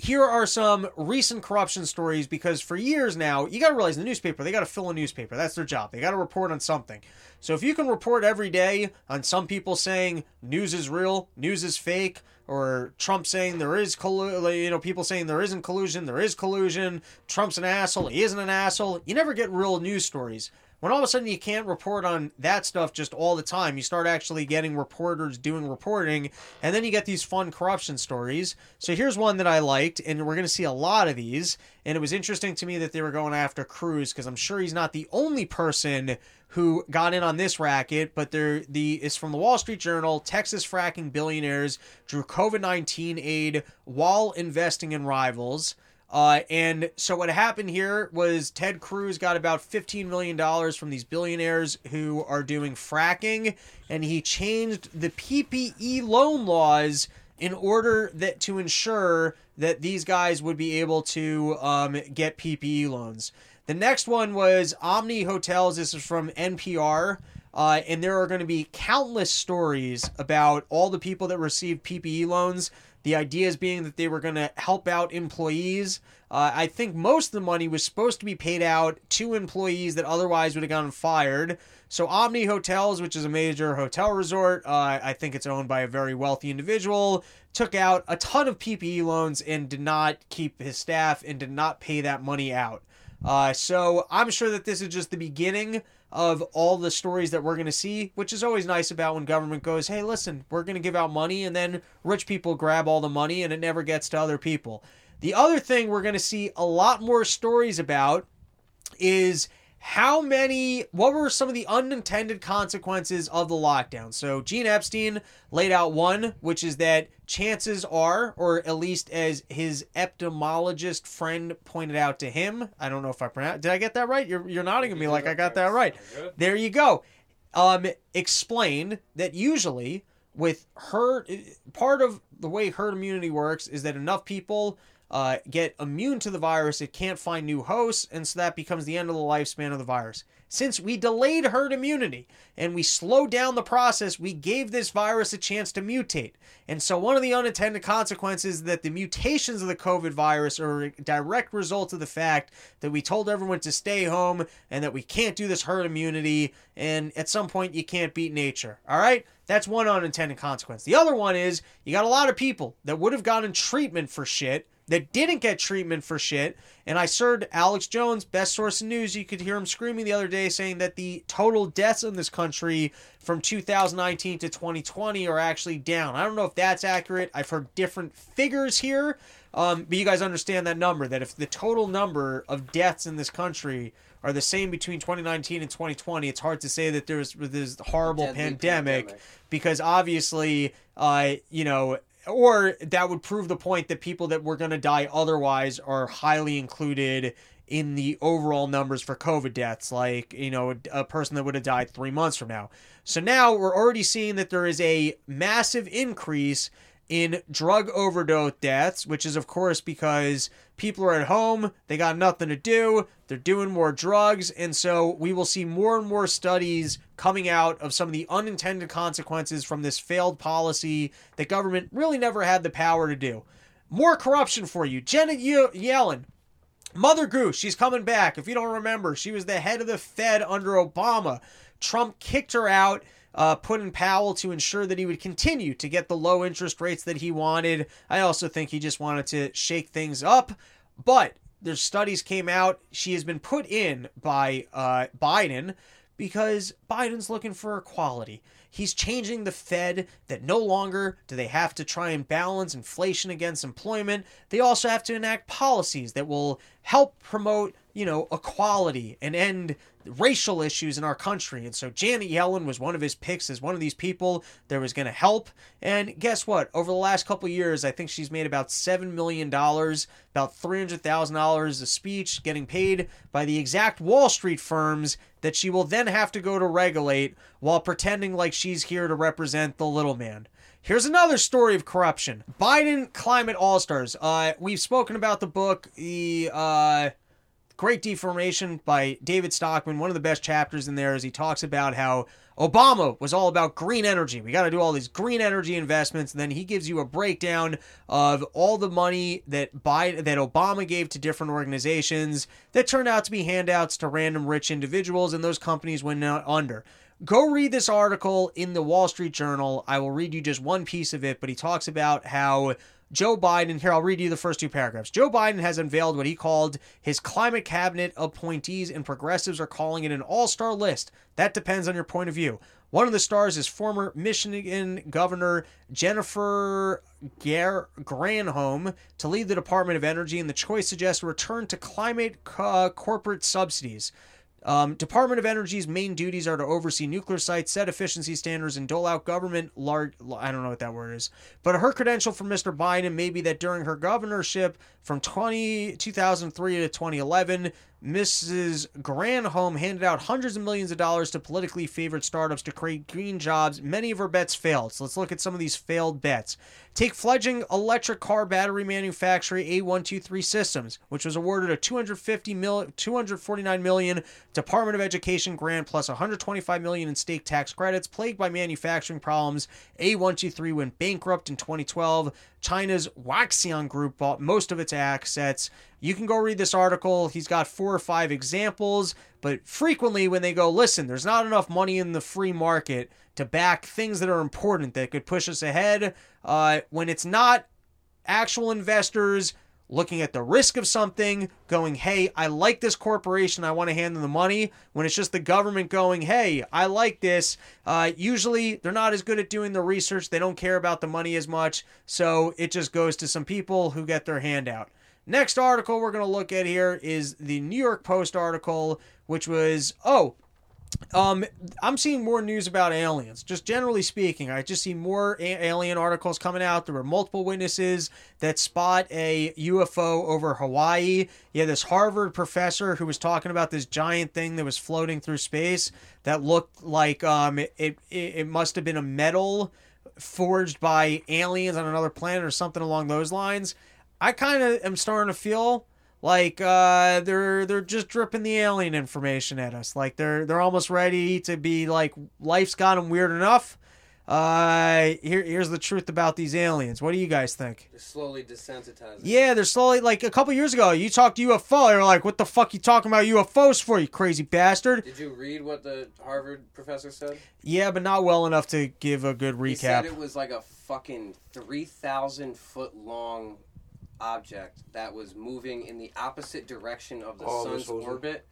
here are some recent corruption stories because for years now, you got to realize the newspaper, they got to fill a newspaper. That's their job. They got to report on something. So if you can report every day on some people saying news is real, news is fake, or Trump saying there is collu- you know people saying there isn't collusion, there is collusion, Trump's an asshole, he isn't an asshole, you never get real news stories. When all of a sudden you can't report on that stuff just all the time, you start actually getting reporters doing reporting, and then you get these fun corruption stories. So here's one that I liked, and we're going to see a lot of these. And it was interesting to me that they were going after Cruz because I'm sure he's not the only person who got in on this racket, but they're the it's from the Wall Street Journal. Texas fracking billionaires drew COVID nineteen aid while investing in rivals. Uh, and so what happened here was Ted Cruz got about $15 million from these billionaires who are doing fracking, and he changed the PPE loan laws in order that to ensure that these guys would be able to um, get PPE loans. The next one was Omni Hotels. This is from NPR. Uh, and there are going to be countless stories about all the people that received PPE loans. The ideas being that they were going to help out employees. Uh, I think most of the money was supposed to be paid out to employees that otherwise would have gotten fired. So Omni Hotels, which is a major hotel resort, uh, I think it's owned by a very wealthy individual, took out a ton of PPE loans and did not keep his staff and did not pay that money out. Uh, so I'm sure that this is just the beginning of all the stories that we're going to see, which is always nice about when government goes, hey, listen, we're going to give out money, and then rich people grab all the money and it never gets to other people. The other thing we're going to see a lot more stories about is how many what were some of the unintended consequences of the lockdown? So gene epstein laid out one which is that chances are or at least as his epidemiologist friend pointed out to him i don't know if i pronounced did i get that right? You're, you're nodding at me like i got that right. There you go. Um explained that usually with herd part of the way herd immunity works is that enough people uh, get immune to the virus, it can't find new hosts, and so that becomes the end of the lifespan of the virus. Since we delayed herd immunity and we slowed down the process, we gave this virus a chance to mutate. And so, one of the unintended consequences is that the mutations of the COVID virus are a direct result of the fact that we told everyone to stay home and that we can't do this herd immunity, and at some point, you can't beat nature. All right? That's one unintended consequence. The other one is you got a lot of people that would have gotten treatment for shit that didn't get treatment for shit. And I heard Alex Jones, best source of news. You could hear him screaming the other day saying that the total deaths in this country from 2019 to 2020 are actually down. I don't know if that's accurate. I've heard different figures here. Um, but you guys understand that number that if the total number of deaths in this country are the same between 2019 and 2020, it's hard to say that there's this horrible pandemic, pandemic. because obviously, uh, you know, or that would prove the point that people that were going to die otherwise are highly included in the overall numbers for COVID deaths, like, you know, a person that would have died three months from now. So now we're already seeing that there is a massive increase in drug overdose deaths, which is, of course, because people are at home, they got nothing to do, they're doing more drugs, and so we will see more and more studies coming out of some of the unintended consequences from this failed policy that government really never had the power to do. More corruption for you. Janet Ye- Yellen, Mother Goose, she's coming back. If you don't remember, she was the head of the Fed under Obama. Trump kicked her out, uh, put in Powell to ensure that he would continue to get the low interest rates that he wanted. I also think he just wanted to shake things up. But there's studies came out. She has been put in by uh, Biden because Biden's looking for equality. He's changing the Fed that no longer do they have to try and balance inflation against employment. They also have to enact policies that will help promote, you know, equality and end racial issues in our country. And so Janet Yellen was one of his picks as one of these people that was going to help. And guess what? Over the last couple years, I think she's made about $7 million, about $300,000 a speech getting paid by the exact Wall Street firms that she will then have to go to regulate while pretending like she's here to represent the little man. Here's another story of corruption. Biden Climate All Stars. Uh, we've spoken about the book, the uh, Great Deformation by David Stockman. One of the best chapters in there is he talks about how Obama was all about green energy. We got to do all these green energy investments, and then he gives you a breakdown of all the money that Biden, that Obama gave to different organizations that turned out to be handouts to random rich individuals, and those companies went under. Go read this article in the Wall Street Journal. I will read you just one piece of it, but he talks about how Joe Biden, here I'll read you the first two paragraphs. Joe Biden has unveiled what he called his climate cabinet appointees, and progressives are calling it an all star list. That depends on your point of view. One of the stars is former Michigan Governor Jennifer Granholm to lead the Department of Energy, and the choice suggests a return to climate uh, corporate subsidies. Um, Department of Energy's main duties are to oversee nuclear sites, set efficiency standards, and dole out government large. I don't know what that word is, but her credential for Mr. Biden may be that during her governorship, From 20, 2003 to 2011, Mrs. Granholm handed out hundreds of millions of dollars to politically favored startups to create green jobs. Many of her bets failed. So let's look at some of these failed bets. Take fledgling electric car battery manufacturer A123 Systems, which was awarded a 250 mil, 249 million Department of Education grant plus 125 million in state tax credits. Plagued by manufacturing problems, A123 went bankrupt in 2012. China's Wanxiang Group bought most of its assets. You can go read this article. He's got four or five examples, but frequently when they go, listen, there's not enough money in the free market to back things that are important that could push us ahead. Uh, when it's not actual investors looking at the risk of something, going, hey, I like this corporation, I want to hand them the money. When it's just the government going, hey, I like this, uh, usually they're not as good at doing the research. They don't care about the money as much. So it just goes to some people who get their hand out. Next article we're going to look at here is the New York Post article, which was, oh, um, I'm seeing more news about aliens. Just generally speaking, I just see more a- alien articles coming out. There were multiple witnesses that spot a UFO over Hawaii. Had this Harvard professor who was talking about this giant thing that was floating through space that looked like um it it, it must have been a metal forged by aliens on another planet or something along those lines. I kind of am starting to feel like uh, they're they're just dripping the alien information at us. Like they're they're almost ready to be like life's got them weird enough. Uh, here here's the truth about these aliens. What do you guys think? They're slowly desensitizing. Yeah, they're slowly like a couple years ago. You talked UFO, they're like, "What the fuck you talking about UFOs for, you crazy bastard?" Did you read what the Harvard professor said? Yeah, but not well enough to give a good recap. He said it was like a fucking three thousand foot long object that was moving in the opposite direction of the Oh, sun's was- orbit.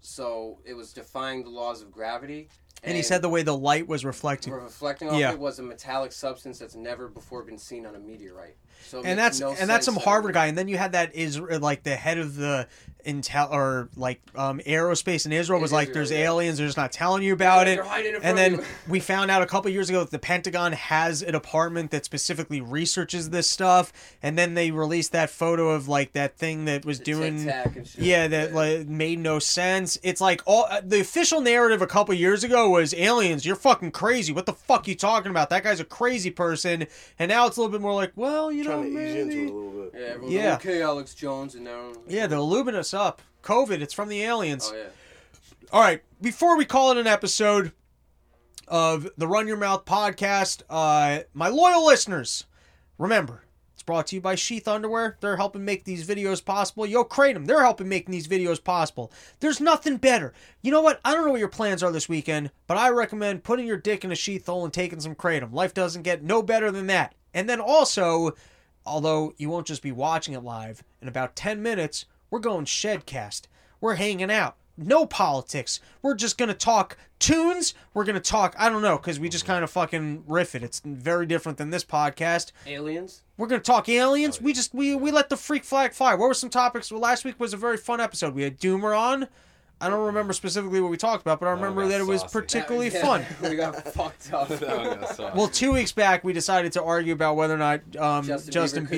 So it was defying the laws of gravity. And he said the way the light was reflecting. reflecting off Yeah. it was a metallic substance that's never before been seen on a meteorite. So it and makes that's no and that's some sense that- Harvard guy, and then you had that is like the head of the intel or like um, aerospace in Israel In was like, Israel, "There's yeah. aliens, they're just not telling you about Yeah, it." they're hiding it And from then you. we found out a couple years ago that the Pentagon has a department that specifically researches this stuff, and then they released that photo of like that thing that was The doing. Tic Tac. Yeah, that like made no sense. It's like all uh, the official narrative a couple years ago was aliens. You're fucking crazy. What the fuck you talking about? That guy's a crazy person. And now it's a little bit more like, well, you know, Trying to ease maybe. into it a little bit. Yeah, everyone's Yeah. like, okay, Alex Jones, and now. Yeah, they're lubing us up. COVID, it's from the aliens. Oh yeah. All right, before we call it an episode of the Run Your Mouth podcast, uh, my loyal listeners, remember, it's brought to you by Sheath Underwear. They're helping make these videos possible. Yo, Kratom, they're helping making these videos possible. There's nothing better. You know what? I don't know what your plans are this weekend, but I recommend putting your dick in a sheath hole and taking some Kratom. Life doesn't get no better than that. And then also, although you won't just be watching it live, in about 10 minutes, we're going Shedcast. We're hanging out. No politics. We're just going to talk tunes. We're going to talk, I don't know, because we just kind of fucking riff it. It's very different than this podcast. Aliens. We're going to talk aliens. Oh, we just, we, we let the freak flag fly. What were some topics? Well, last week was a very fun episode. We had Doomer on. I don't remember specifically what we talked about, but I remember got that it was saucy. particularly Yeah, fun. we got fucked up. Got. Well, two weeks back, we decided to argue about whether or not um, Justin, Justin Bieber could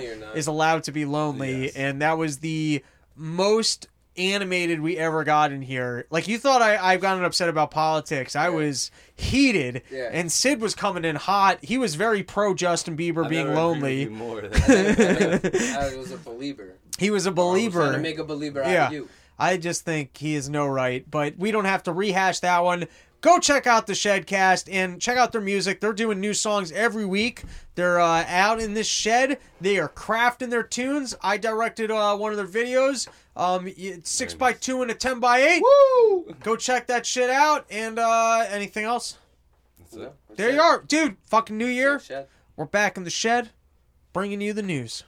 be Bieber, or not. is allowed to be lonely, Yes. and that was the most animated we ever got in here. Like you thought I I've gotten upset about politics. I was heated, Yeah. and Sid was coming in hot. He was very pro Justin Bieber I've being never lonely. you more than I was a believer. He was a I'm trying believer. to make a believer out Yeah. of you. I just think he is no right, but we don't have to rehash that one. Go check out the Shedcast and check out their music. They're doing new songs every week. They're uh, out in this shed. They are crafting their tunes. I directed uh, one of their videos. Um, it's six Very by nice. two and a ten by eight. Woo! Go check that shit out. And uh, anything else? That's it. There you are, dude. Fucking New Year. Shed. We're back in the shed, bringing you the news.